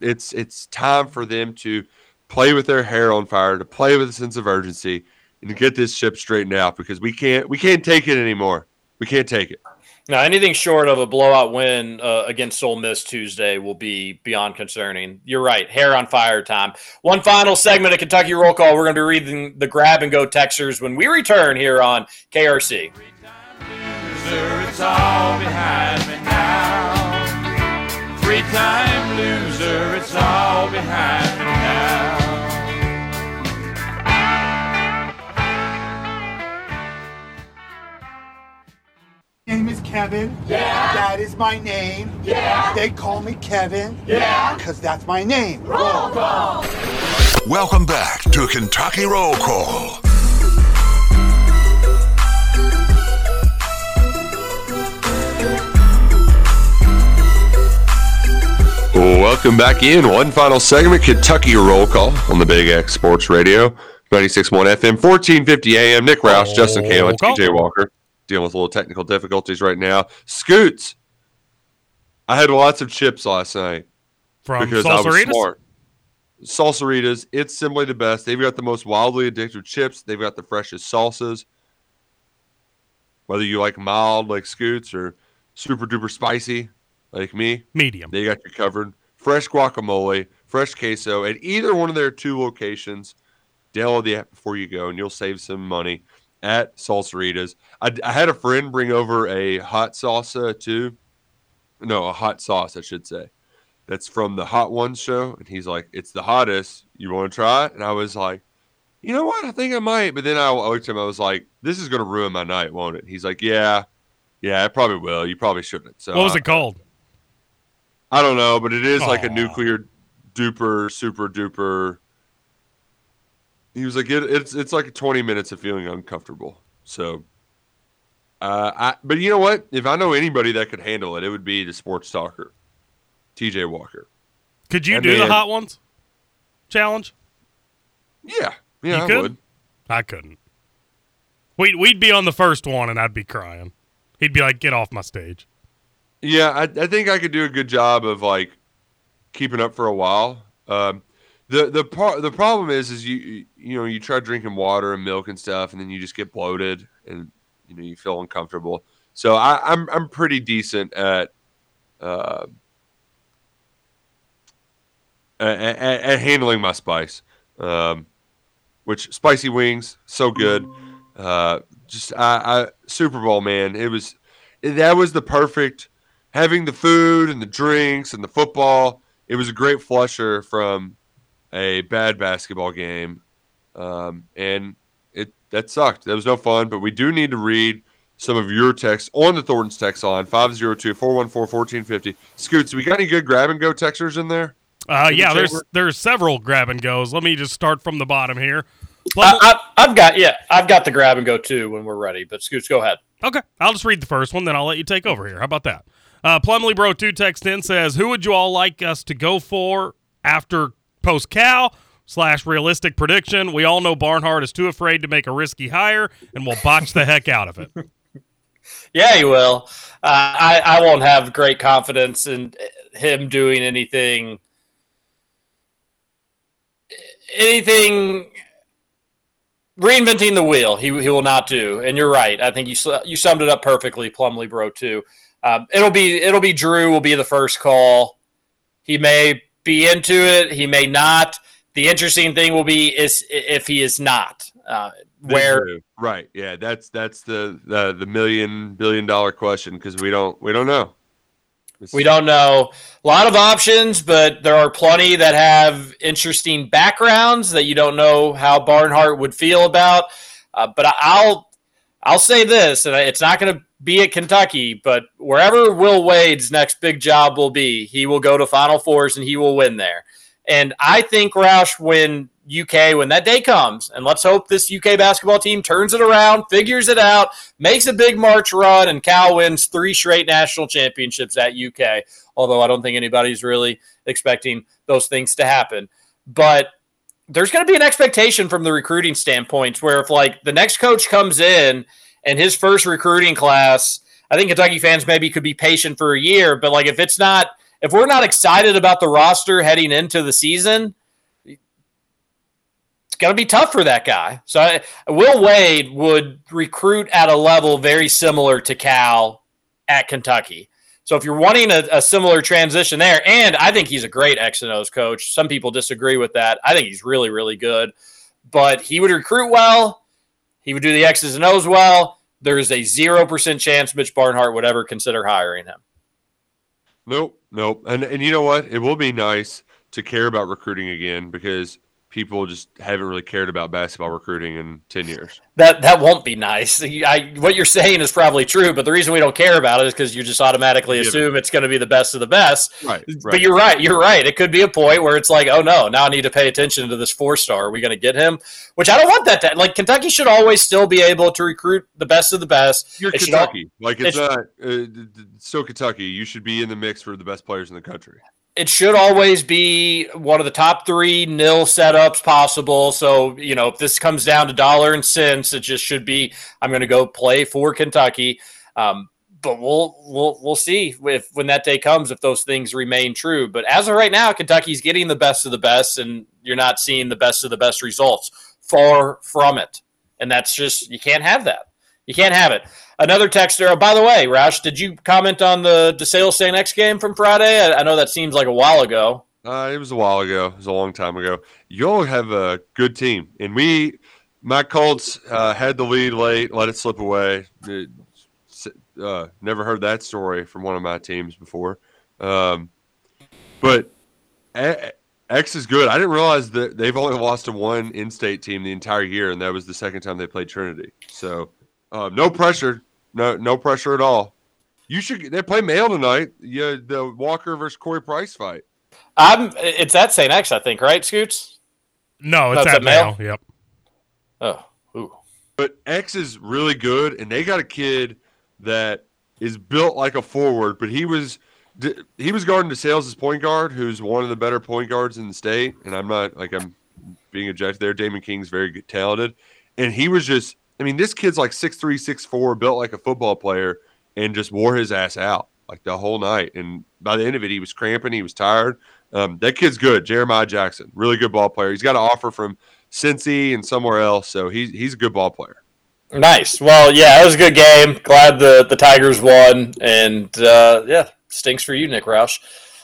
[SPEAKER 4] it's it's time for them to play with their hair on fire, to play with a sense of urgency, and to get this ship straightened out because we can't we can't take it anymore. We can't take it.
[SPEAKER 9] Now, anything short of a blowout win uh, against Ole Miss Tuesday will be beyond concerning. You're right. Hair on fire time. One final segment of Kentucky Roll Call. We're going to be reading the grab and go Texers when we return here on KRC.
[SPEAKER 2] Loser, it's all behind me now. Three time loser, it's all behind me now.
[SPEAKER 12] name is Kevin.
[SPEAKER 2] Yeah.
[SPEAKER 12] That is my name.
[SPEAKER 2] Yeah.
[SPEAKER 12] They call me Kevin.
[SPEAKER 2] Yeah.
[SPEAKER 12] Because that's my name.
[SPEAKER 2] Roll call.
[SPEAKER 8] Welcome back to Kentucky Roll Call.
[SPEAKER 4] Welcome back in. One final segment, Kentucky Roll Call on the Big X Sports Radio, 96.1 FM, 1450 AM. Nick Roush, Justin Kalen. TJ Walker, dealing with a little technical difficulties right now. Scoots. I had lots of chips last night
[SPEAKER 10] From
[SPEAKER 4] because I was
[SPEAKER 10] Salsaritas?
[SPEAKER 4] smart. Salsaritas, it's simply the best. They've got the most wildly addictive chips. They've got the freshest salsas. Whether you like mild like Scoots or super duper spicy like me,
[SPEAKER 10] Medium.
[SPEAKER 4] they got you covered. Fresh guacamole, fresh queso at either one of their two locations. Download the app before you go, and you'll save some money at Salsaritas. I, I had a friend bring over a hot salsa too. No, a hot sauce, I should say. That's from the Hot Ones show, and he's like, "It's the hottest. You want to try it?" And I was like, "You know what? I think I might." But then I looked at him. I was like, "This is going to ruin my night, won't it?" He's like, "Yeah, yeah, it probably will. You probably shouldn't." So
[SPEAKER 10] what was
[SPEAKER 4] I-
[SPEAKER 10] it called?
[SPEAKER 4] I don't know, but it is like a nuclear duper super duper. He was like, it, it's it's like 20 minutes of feeling uncomfortable. So, uh, I but you know what? If I know anybody that could handle it, it would be the sports talker, T.J. Walker.
[SPEAKER 10] Could you
[SPEAKER 4] That
[SPEAKER 10] do the hot ones challenge?
[SPEAKER 4] Yeah, yeah,
[SPEAKER 10] You
[SPEAKER 4] I
[SPEAKER 10] could?
[SPEAKER 4] would.
[SPEAKER 10] I couldn't. We'd we'd be on the first one and I'd be crying. He'd be like, "Get off my stage."
[SPEAKER 4] Yeah, I, I think I could do a good job of like keeping up for a while. Um, the the par- the problem is is you you know you try drinking water and milk and stuff, and then you just get bloated and you know you feel uncomfortable. So I, I'm I'm pretty decent at uh, at, at, at handling my spice. Um, which spicy wings so good. Uh, just I, I Super Bowl man, it was that was the perfect having the food and the drinks and the football. It was a great flusher from a bad basketball game, um, and it that sucked. That was no fun. But we do need to read some of your texts on the Thornton's text line 502-414-1450. Scoots, we got any good grab and go texters in there?
[SPEAKER 10] Uh, yeah,
[SPEAKER 4] check
[SPEAKER 10] there's
[SPEAKER 4] where-
[SPEAKER 10] there's several grab and goes. Let me just start from the bottom here.
[SPEAKER 9] I, I, I've got yeah, I've got the grab and go too when we're ready. But Scoots, go ahead.
[SPEAKER 10] Okay, I'll just read the first one, then I'll let you take over here. How about that? Uh, Plumley Bro two text in says, "Who would you all like us to go for after post Cal slash realistic prediction? We all know Barnhart is too afraid to make a risky hire and will botch the heck out of it. *laughs*
[SPEAKER 9] Yeah, he will. Uh, I I won't have great confidence in him doing anything. Anything reinventing the wheel, he he will not do. And you're right. I think you you summed it up perfectly, Plumley Bro. Too. Um, it'll be it'll be Drew will be the first call. He may be into it. He may not. The interesting thing will be is if he is not. Uh, where
[SPEAKER 4] right? Yeah, that's that's the the, the million billion dollar question because we don't we don't know.
[SPEAKER 9] We don't know. A lot of options, but there are plenty that have interesting backgrounds that you don't know how Barnhart would feel about. Uh, but I'll I'll say this, and it's not going to be at Kentucky, but wherever Will Wade's next big job will be, he will go to Final Fours and he will win there. And I think Roush, when UK, when that day comes, and let's hope this UK basketball team turns it around, figures it out, makes a big March run, and Cal wins three straight national championships at UK. Although I don't think anybody's really expecting those things to happen. But there's going to be an expectation from the recruiting standpoint where if like the next coach comes in and his first recruiting class, I think Kentucky fans maybe could be patient for a year, but like if it's not if we're not excited about the roster heading into the season, it's going to be tough for that guy. So I, Will Wade would recruit at a level very similar to Cal at Kentucky. So if you're wanting a, a, similar transition there, and I think he's a great X and O's coach. Some people disagree with that. I think he's really, really good. But he would recruit well. He would do the X's and O's well. There is a zero percent chance Mitch Barnhart would ever consider hiring him.
[SPEAKER 4] Nope, nope. And and you know what? It will be nice to care about recruiting again because people just haven't really cared about basketball recruiting in 10 years.
[SPEAKER 9] That that won't be nice. I, what you're saying is probably true, but the reason we don't care about it is because you just automatically assume it's going to be the best of the best.
[SPEAKER 4] Right, right,
[SPEAKER 9] But you're right. You're right. It could be a point where it's like, oh no, now I need to pay attention to this four star. Are we going to get him? Which I don't want that. To, like Kentucky should always still be able to recruit the best of the best.
[SPEAKER 4] You're
[SPEAKER 9] It
[SPEAKER 4] Kentucky. like it's
[SPEAKER 9] it-
[SPEAKER 4] not uh, it's still Kentucky. You should be in the mix for the best players in the country.
[SPEAKER 9] It should always be one of the top three NIL setups possible. So, you know, if this comes down to dollar and cents, it just should be I'm going to go play for Kentucky. Um, but we'll we'll we'll see if when that day comes if those things remain true. But as of right now, Kentucky's getting the best of the best, and you're not seeing the best of the best results. Far from it, and that's just you can't have that. You can't have it. Another texter. Oh, by the way, Roush, did you comment on the DeSales St. X game from Friday? I, I know that seems like a while ago.
[SPEAKER 4] Uh, it was a while ago. It was a long time ago. Y'all have a good team, and we, my Colts, uh, had the lead late, let it slip away. It- uh, never heard that story from one of my teams before. Um, but X is good. I didn't realize that they've only lost to one in-state team the entire year, and that was the second time they played Trinity. So, um, no pressure, no no pressure at all. You should. They play Male tonight. Yeah, the Walker versus Corey Price fight.
[SPEAKER 9] I'm. It's at St. X, I think, right, Scoots?
[SPEAKER 10] No, it's
[SPEAKER 9] That's
[SPEAKER 10] at
[SPEAKER 9] at Male?
[SPEAKER 10] Male. Yep.
[SPEAKER 9] Oh, ooh.
[SPEAKER 4] But X is really good, and they got a kid that is built like a forward. But he was he was guarding DeSales as point guard, who's one of the better point guards in the state. And I'm not like I'm being objective there. Damon King's very good, talented, and he was just. I mean, this kid's like six three, six four, built like a football player, and just wore his ass out like the whole night. And by the end of it, he was cramping, he was tired. Um, that kid's good, Jeremiah Jackson, really good ball player. He's got an offer from Cincy and somewhere else, so he's he's a good ball player.
[SPEAKER 9] Nice. Well, yeah, it was a good game. Glad the, the Tigers won. And uh, yeah, stinks for you, Nick Roush.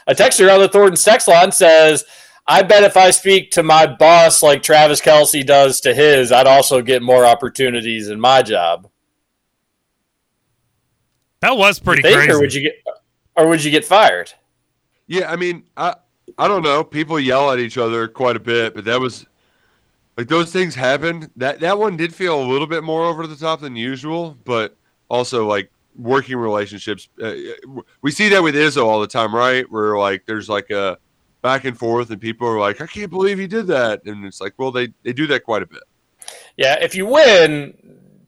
[SPEAKER 9] A texter on the Thornton text line says, I bet if I speak to my boss like Travis Kelce does to his, I'd also get more opportunities in my job.
[SPEAKER 10] That was pretty
[SPEAKER 9] Think,
[SPEAKER 10] crazy.
[SPEAKER 9] Or would you get or would you get fired?
[SPEAKER 4] Yeah, I mean, I I don't know. People yell at each other quite a bit, but that was like those things happen. That that one did feel a little bit more over the top than usual, but also like working relationships. Uh, we see that with Izzo all the time, right? Where like there's like a back and forth, and people are like, "I can't believe he did that," and it's like, well, they they do that quite a bit.
[SPEAKER 9] Yeah, if you win,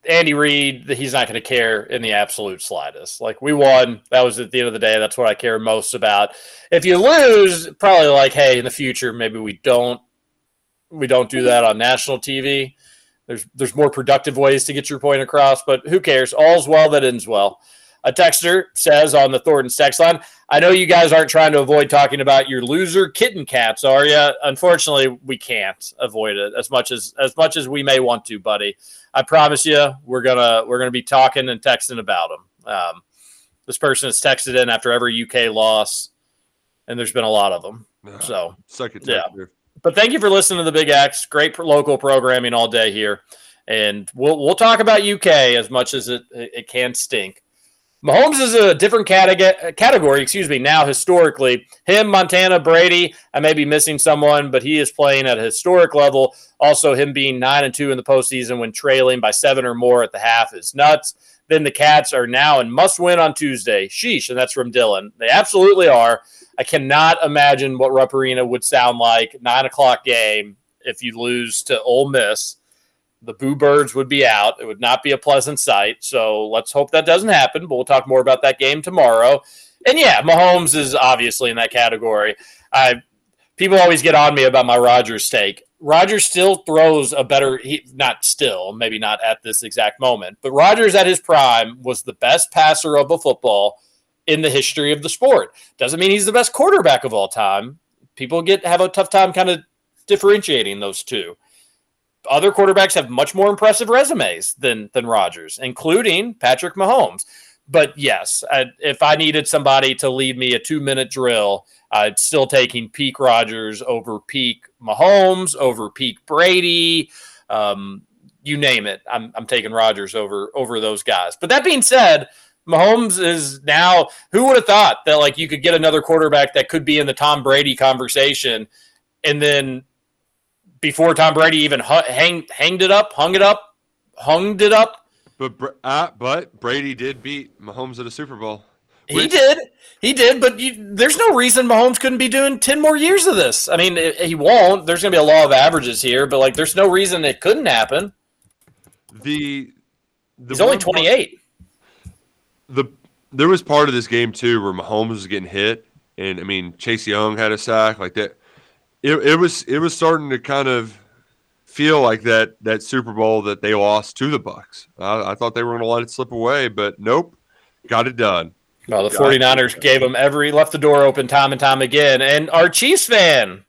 [SPEAKER 9] Andy Reid, he's not going to care in the absolute slightest. Like we won, that was at the end of the day. That's what I care most about. If you lose, probably like, hey, in the future, maybe we don't we don't do that on national TV. There's there's more productive ways to get your point across, but who cares? All's well that ends well. A texter says on the Thornton text line, I know you guys aren't trying to avoid talking about your loser kitten cats, are you? Unfortunately, we can't avoid it as much as as much as we may want to, buddy. I promise you, we're gonna we're gonna be talking and texting about them. Um, this person has texted in after every UK loss, and there's been a lot of them. So
[SPEAKER 4] Suck it,
[SPEAKER 9] yeah. But thank you for listening to the Big X. Great local programming all day here, and we'll we'll talk about UK as much as it it can stink. Mahomes is a different categ- category, excuse me, now historically. Him, Montana, Brady, I may be missing someone, but he is playing at a historic level. Also, him being 9 and 2 in the postseason when trailing by seven or more at the half is nuts. Then the Cats are now and must win on Tuesday. Sheesh, and that's from Dylan. They absolutely are. I cannot imagine what Rupp Arena would sound like, 9 o'clock game, if you lose to Ole Miss the Boo Birds would be out. It would not be a pleasant sight. So let's hope that doesn't happen. But we'll talk more about that game tomorrow. And yeah, Mahomes is obviously in that category. I people always get on me about my Rodgers take. Rodgers still throws a better he not still, maybe not at this exact moment, but Rodgers at his prime was the best passer of a football in the history of the sport. Doesn't mean he's the best quarterback of all time. People get have a tough time kind of differentiating those two. Other quarterbacks have much more impressive resumes than than Rodgers, including Patrick Mahomes. But yes, I, if I needed somebody to lead me a two minute drill, I'd still taking peak Rodgers over peak Mahomes, over peak Brady. Um, you name it. I'm, I'm taking Rodgers over over those guys. But that being said, Mahomes is now. Who would have thought that like you could get another quarterback that could be in the Tom Brady conversation, and then before Tom Brady even hung, hang, hanged it up, hung it up, hung it up.
[SPEAKER 4] But uh, but Brady did beat Mahomes at a Super Bowl.
[SPEAKER 9] He did. He did, but you, there's no reason Mahomes couldn't be doing 10 more years of this. I mean, it, he won't. There's going to be a law of averages here, but like there's no reason it couldn't happen.
[SPEAKER 4] The, the
[SPEAKER 9] He's only
[SPEAKER 4] one part-
[SPEAKER 9] 28.
[SPEAKER 4] the there was part of this game too where Mahomes was getting hit, and I mean Chase Young had a sack like that. It, it was it was starting to kind of feel like that that Super Bowl that they lost to the Bucs. I, I thought they were going to let it slip away, but nope, got it done.
[SPEAKER 9] Well, the
[SPEAKER 4] Got it
[SPEAKER 9] 49ers gave them every left the door open time and time again. And our Chiefs fan,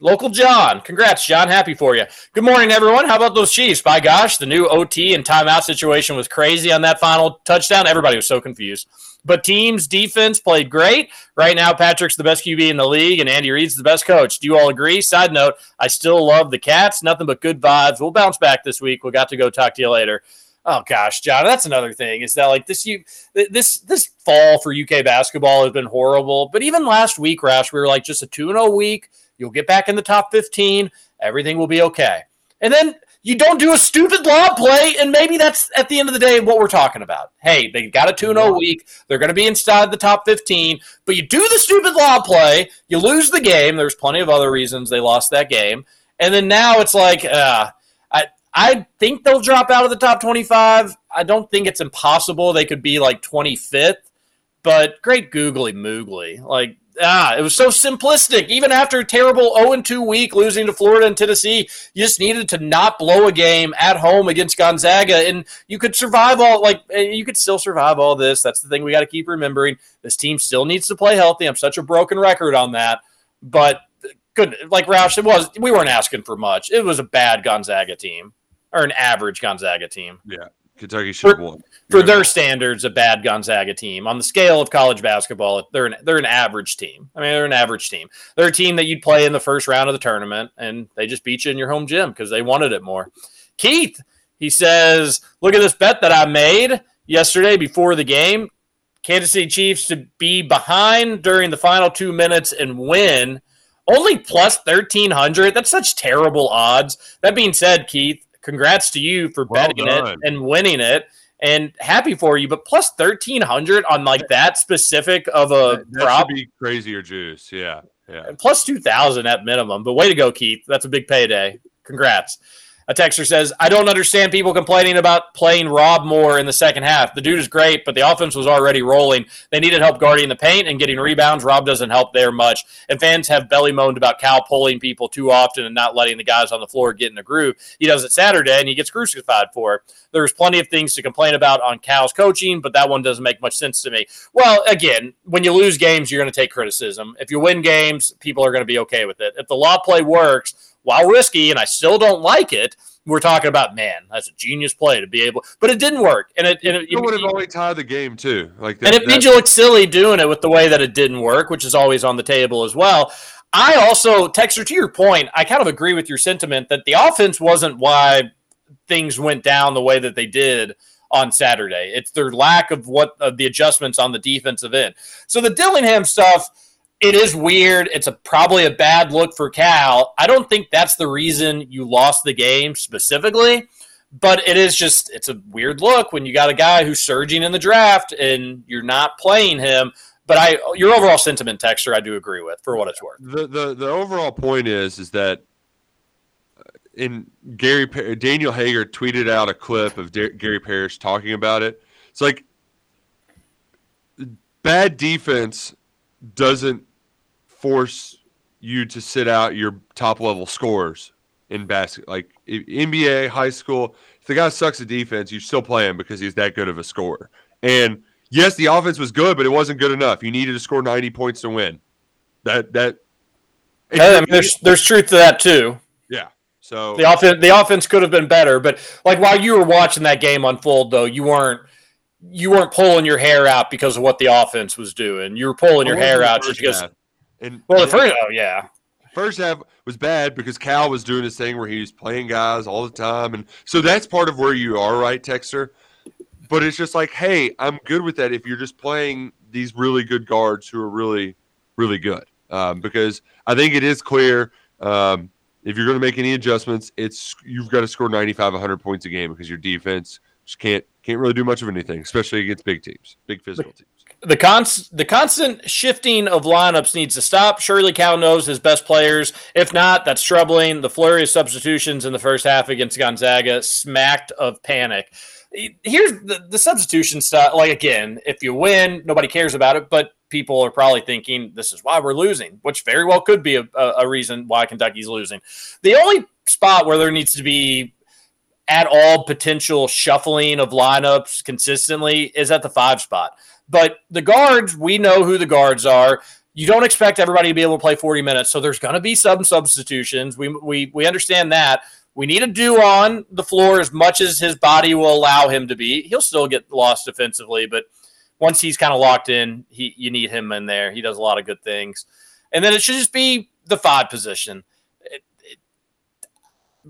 [SPEAKER 9] local John, congrats, John. Happy for you. Good morning, everyone. How about those Chiefs? By gosh, the new OT and timeout situation was crazy on that final touchdown. Everybody was so confused. But teams' defense played great. Right now, Patrick's the best QB in the league, and Andy Reid's the best coach. Do you all agree? Side note: I still love the Cats. Nothing but good vibes. We'll bounce back this week. We got to go talk to you later. Oh gosh, John, that's another thing. Is that like this? You this this fall for UK basketball has been horrible. But even last week, Roush, we were like just a two and zero week. You'll get back in the top fifteen. Everything will be okay. And then you don't do a stupid lob play, and maybe that's at the end of the day what we're talking about. Hey, they got a 2 0 week. They're going to be inside the top 15, but you do the stupid lob play, you lose the game. There's plenty of other reasons they lost that game. And then now it's like, uh, I, I think they'll drop out of the top 25. I don't think it's impossible they could be like 25th, but great googly moogly. Like, ah, it was so simplistic. Even after a terrible 0 2 week losing to Florida and Tennessee, you just needed to not blow a game at home against Gonzaga, and you could survive all like eh, you could still survive all this. That's the thing we got to keep remembering. This team still needs to play healthy. I'm such a broken record on that, but good. Like Roush, it was we weren't asking for much. It was a bad Gonzaga team or an average Gonzaga team
[SPEAKER 4] Yeah, Kentucky should have won.
[SPEAKER 9] for their standards, a bad Gonzaga team. On the scale of college basketball, they're an, they're an average team. I mean, they're an average team. They're a team that you'd play in the first round of the tournament, and they just beat you in your home gym because they wanted it more. Keith, he says, "Look at this bet that I made yesterday before the game. Kansas City Chiefs to be behind during the final two minutes and win." Only plus 1300. That's such terrible odds. That being said, Keith, congrats to you for
[SPEAKER 4] Well
[SPEAKER 9] betting it and winning it and happy for you. But plus 1300 on like that specific of a
[SPEAKER 4] That
[SPEAKER 9] prop,
[SPEAKER 4] be crazier juice. Yeah, yeah.
[SPEAKER 9] plus 2000 at minimum. But way to go, Keith. That's a big payday. Congrats. A texter says, I don't understand people complaining about playing Rob Moore in the second half. The dude is great, but the offense was already rolling. They needed help guarding the paint and getting rebounds. Rob doesn't help there much. And fans have belly moaned about Cal pulling people too often and not letting the guys on the floor get in the groove. He does it Saturday and he gets crucified for it. There's plenty of things to complain about on Cal's coaching, but that one doesn't make much sense to me. Well, again, when you lose games, you're going to take criticism. If you win games, people are going to be okay with it. If the law play works, while risky, and I still don't like it, we're talking about man, that's a genius play to be able, but it didn't work, and it, and it,
[SPEAKER 4] It would have only tied the game too. Like that,
[SPEAKER 9] and it made you look silly doing it with the way that it didn't work, which is always on the table as well. I also, Texter, to your point, I kind of agree with your sentiment that the offense wasn't why things went down the way that they did on Saturday. It's their lack of what of the adjustments on the defensive end. So the Dillingham stuff, it is weird. It's a probably a bad look for Cal. I don't think that's the reason you lost the game specifically, but it is just it's a weird look when you got a guy who's surging in the draft and you're not playing him. But I your overall sentiment, Texter, I do agree with for what it's worth.
[SPEAKER 4] the the the overall point is is that uh, in Gary Daniel Hager tweeted out a clip of Gary Parrish talking about it. It's like bad defense doesn't force you to sit out your top level scorers in basket. Like NBA, high school, if the guy sucks at defense, you still play him because he's that good of a scorer. And yes, the offense was good, but it wasn't good enough. You needed to score 90 points to win. That that
[SPEAKER 9] I mean, there's there's truth to that too.
[SPEAKER 4] yeah. So
[SPEAKER 9] The offense the offense could have been better, but like while you were watching that game unfold, though, you weren't you weren't pulling your hair out because of what the offense was doing. You were pulling your hair out just because.
[SPEAKER 4] half. And
[SPEAKER 9] Well, the first, oh yeah,
[SPEAKER 4] First half was bad because Cal was doing his thing where he was playing guys all the time, and so that's part of where you are, right, Texter? But it's just like, hey, I'm good with that if you're just playing these really good guards who are really, really good. Um, because I think it is clear um, if you're going to make any adjustments, it's you've got to score 95, 100 points a game because your defense just can't can't really do much of anything, especially against big teams, big physical teams.
[SPEAKER 9] The const, the constant shifting of lineups needs to stop. Surely Cal knows his best players. If not, that's troubling. The flurry of substitutions in the first half against Gonzaga smacked of panic. Here's the, the substitution stuff. Like again, if you win, nobody cares about it, but people are probably thinking this is why we're losing, which very well could be a, a reason why Kentucky's losing. The only spot where there needs to be at all potential shuffling of lineups consistently is at the five spot. But the guards, we know who the guards are. You don't expect everybody to be able to play 40 minutes, so there's going to be some substitutions. We, we we understand that. We need to do on the floor as much as his body will allow him to be. He'll still get lost defensively, but once he's kind of locked in, he you need him in there. He does a lot of good things. And then it should just be the five position. It, it,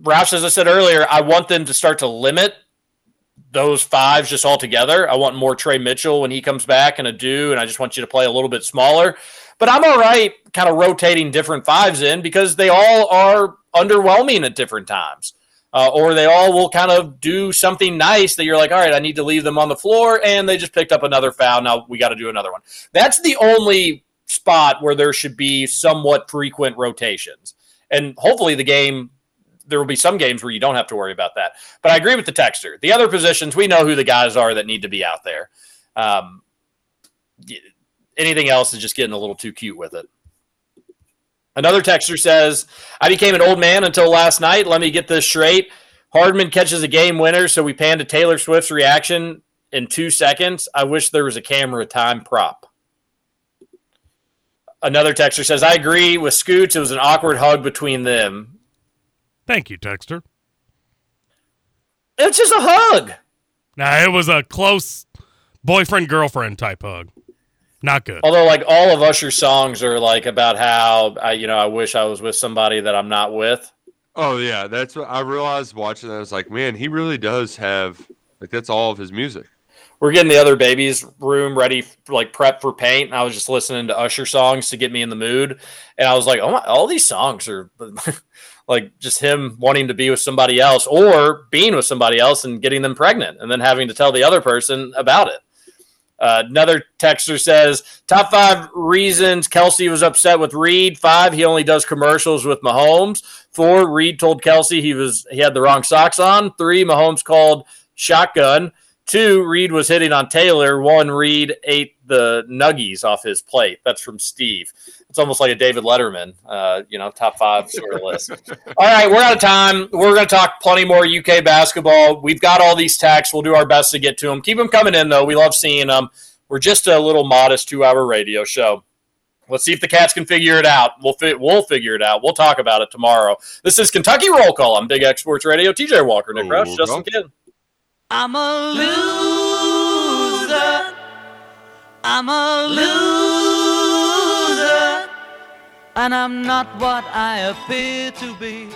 [SPEAKER 9] Roush, as I said earlier, I want them to start to limit those fives just all together. I want more Tre Mitchell when he comes back and Adou, and I just want you to play a little bit smaller. But I'm all right kind of rotating different fives in because they all are underwhelming at different times. Uh, or they all will kind of do something nice that you're like, all right, I need to leave them on the floor, and they just picked up another foul. Now we got to do another one. That's the only spot where there should be somewhat frequent rotations. And hopefully the game there will be some games where you don't have to worry about that. But I agree with the texter. The other positions, we know who the guys are that need to be out there. Um, anything else is just getting a little too cute with it. Another texter says, I became an old man until last night. Let me get this straight. Hardman catches a game winner, so we pan to Taylor Swift's reaction in two seconds. I wish there was a camera time prop. Another texter says, I agree with Scoots. It was an awkward hug between them.
[SPEAKER 10] Thank you, Texter.
[SPEAKER 9] It's just a hug.
[SPEAKER 10] Nah, it was a close boyfriend girlfriend type hug. Not good.
[SPEAKER 9] Although, like all of Usher's songs are like about how I, you know, I wish I was with somebody that I'm not with.
[SPEAKER 4] Oh yeah, that's what I realized watching that. I was like, man, he really does have like that's all of his music.
[SPEAKER 9] We're getting the other baby's room ready, like prep for paint. And I was just listening to Usher songs to get me in the mood, and I was like, oh my, all these songs are *laughs* like just him wanting to be with somebody else or being with somebody else and getting them pregnant, and then having to tell the other person about it. Uh, another texter says top five reasons Kelce was upset with Reid. Five, he only does commercials with Mahomes. Four, Reid told Kelce he was he had the wrong socks on. Three, Mahomes called shotgun. Two, Reid was hitting on Taylor. One, Reid ate the nuggies off his plate. That's from Steve. It's almost like a David Letterman, uh, you know, top five sort of list. *laughs* all right, we're out of time. We're going to talk plenty more UK basketball. We've got all these texts. We'll do our best to get to them. Keep them coming in, though. We love seeing them. We're just a little modest two hour radio show. Let's see if the cats can figure it out. We'll fi- we'll figure it out. We'll talk about it tomorrow. This is Kentucky Roll Call on Big X Sports Radio. TJ Walker, Nick Roush, Justin Kidd.
[SPEAKER 13] I'm a loser. I'm a loser. And I'm not what I appear to be.